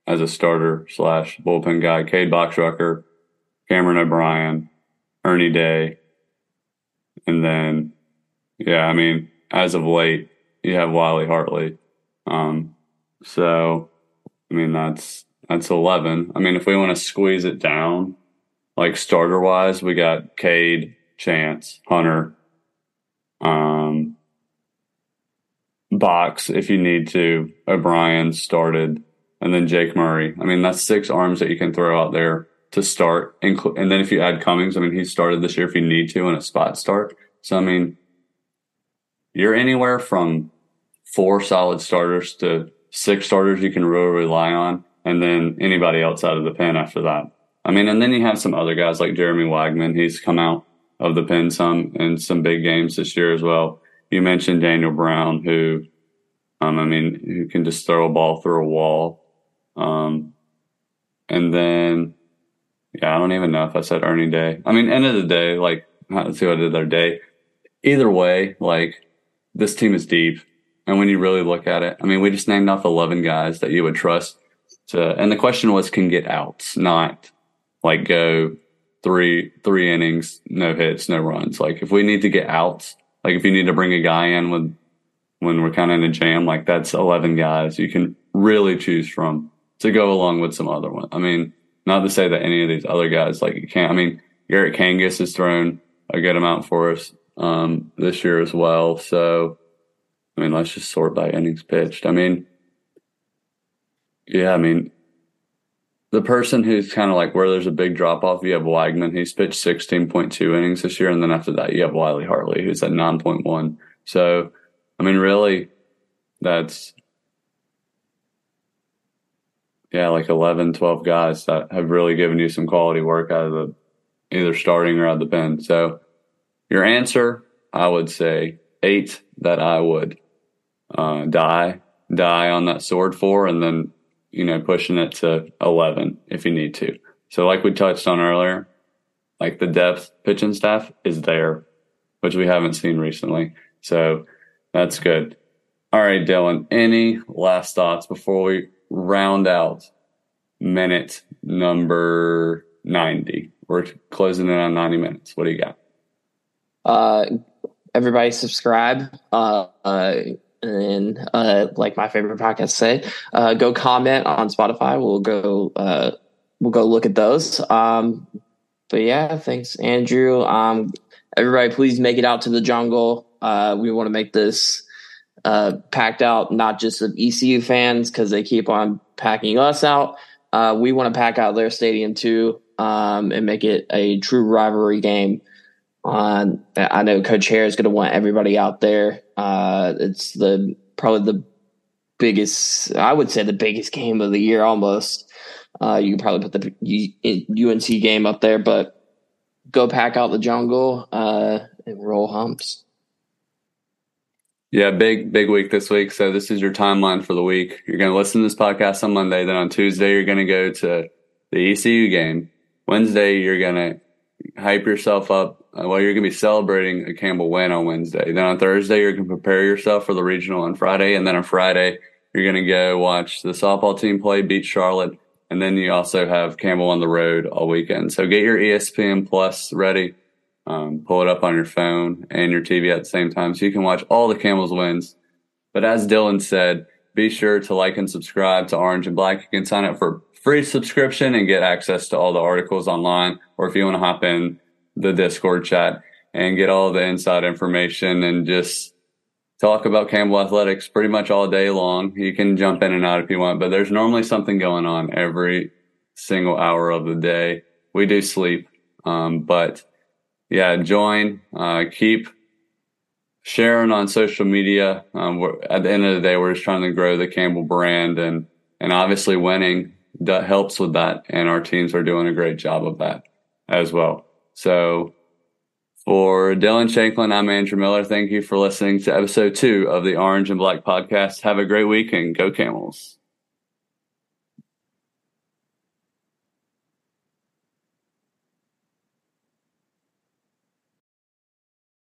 as a starter slash bullpen guy, Cade Boxrucker, Cameron O'Brien, Ernie Day. And then, yeah, I mean, as of late, you have Wiley Hartley. Um, so, I mean, that's that's eleven. I mean, if we want to squeeze it down, like starter wise, we got Cade, Chance, Hunter, um, Box if you need to. O'Brien started, and then Jake Murray. I mean, that's six arms that you can throw out there to start. And then if you add Cummings, I mean, he started this year if you need to in a spot start. So I mean, you're anywhere from four solid starters to six starters you can really rely on, and then anybody outside of the pen after that. I mean, and then you have some other guys like Jeremy Wagman. He's come out of the pen some in some big games this year as well. You mentioned Daniel Brown, who, um, I mean, who can just throw a ball through a wall. Um, and then, yeah, I don't even know if I said Ernie Day. I mean, end of the day, like, let's see what I did their day. Either way, like, this team is deep. And when you really look at it, I mean, we just named off 11 guys that you would trust to, and the question was can get outs, not like go three, three innings, no hits, no runs. Like if we need to get outs, like if you need to bring a guy in with, when we're kind of in a jam, like that's 11 guys you can really choose from to go along with some other one. I mean, not to say that any of these other guys, like you can't, I mean, Garrett Kangas has thrown a good amount for us, um, this year as well. So, I mean, let's just sort by innings pitched. I mean, yeah, I mean, the person who's kind of like where there's a big drop off, you have Wagman. He's pitched 16.2 innings this year. And then after that, you have Wiley Hartley, who's at 9.1. So, I mean, really, that's, yeah, like 11, 12 guys that have really given you some quality work out of the either starting or out of the pen. So, your answer, I would say eight that I would uh, die die on that sword for, and then you know pushing it to eleven if you need to. So like we touched on earlier, like the depth pitching staff is there, which we haven't seen recently. So that's good. All right, Dylan. Any last thoughts before we round out minute number ninety? We're closing in on ninety minutes. What do you got? Uh, everybody subscribe. Uh, uh, and uh, like my favorite podcast say, uh, go comment on Spotify. We'll go. Uh, we'll go look at those. Um, but yeah, thanks, Andrew. Um, everybody, please make it out to the jungle. Uh, we want to make this uh, packed out, not just of ECU fans because they keep on packing us out. Uh, we want to pack out their stadium too um, and make it a true rivalry game. Um, I know Coach Haire is going to want everybody out there. Uh, it's the probably the biggest, I would say, the biggest game of the year almost. Uh, you can probably put the UNC game up there, but go pack out the jungle uh, and roll humps. Yeah, big big week this week. So this is your timeline for the week. You're going to listen to this podcast on Monday. Then on Tuesday, you're going to go to the ECU game. Wednesday, you're going to hype yourself up. Uh, well, you're going to be celebrating a Campbell win on Wednesday. Then on Thursday, you're going to prepare yourself for the regional on Friday, and then on Friday, you're going to go watch the softball team play, beat Charlotte, and then you also have Campbell on the road all weekend. So get your ESPN Plus ready um, pull it up on your phone and your TV at the same time so you can watch all the Campbell's wins. But as Dylan said, be sure to like and subscribe to Orange and Black. You can sign up for free subscription and get access to all the articles online. Or if you want to hop in the Discord chat and get all the inside information and just talk about Campbell athletics pretty much all day long. You can jump in and out if you want, but there's normally something going on every single hour of the day. We do sleep, um, but yeah, join, uh, keep sharing on social media. Um, at the end of the day, we're just trying to grow the Campbell brand and, and obviously winning that helps with that. And our teams are doing a great job of that as well. So for Dylan Shanklin, I'm Andrew Miller. Thank you for listening to episode two of the Orange and Black podcast. Have a great week and go Camels.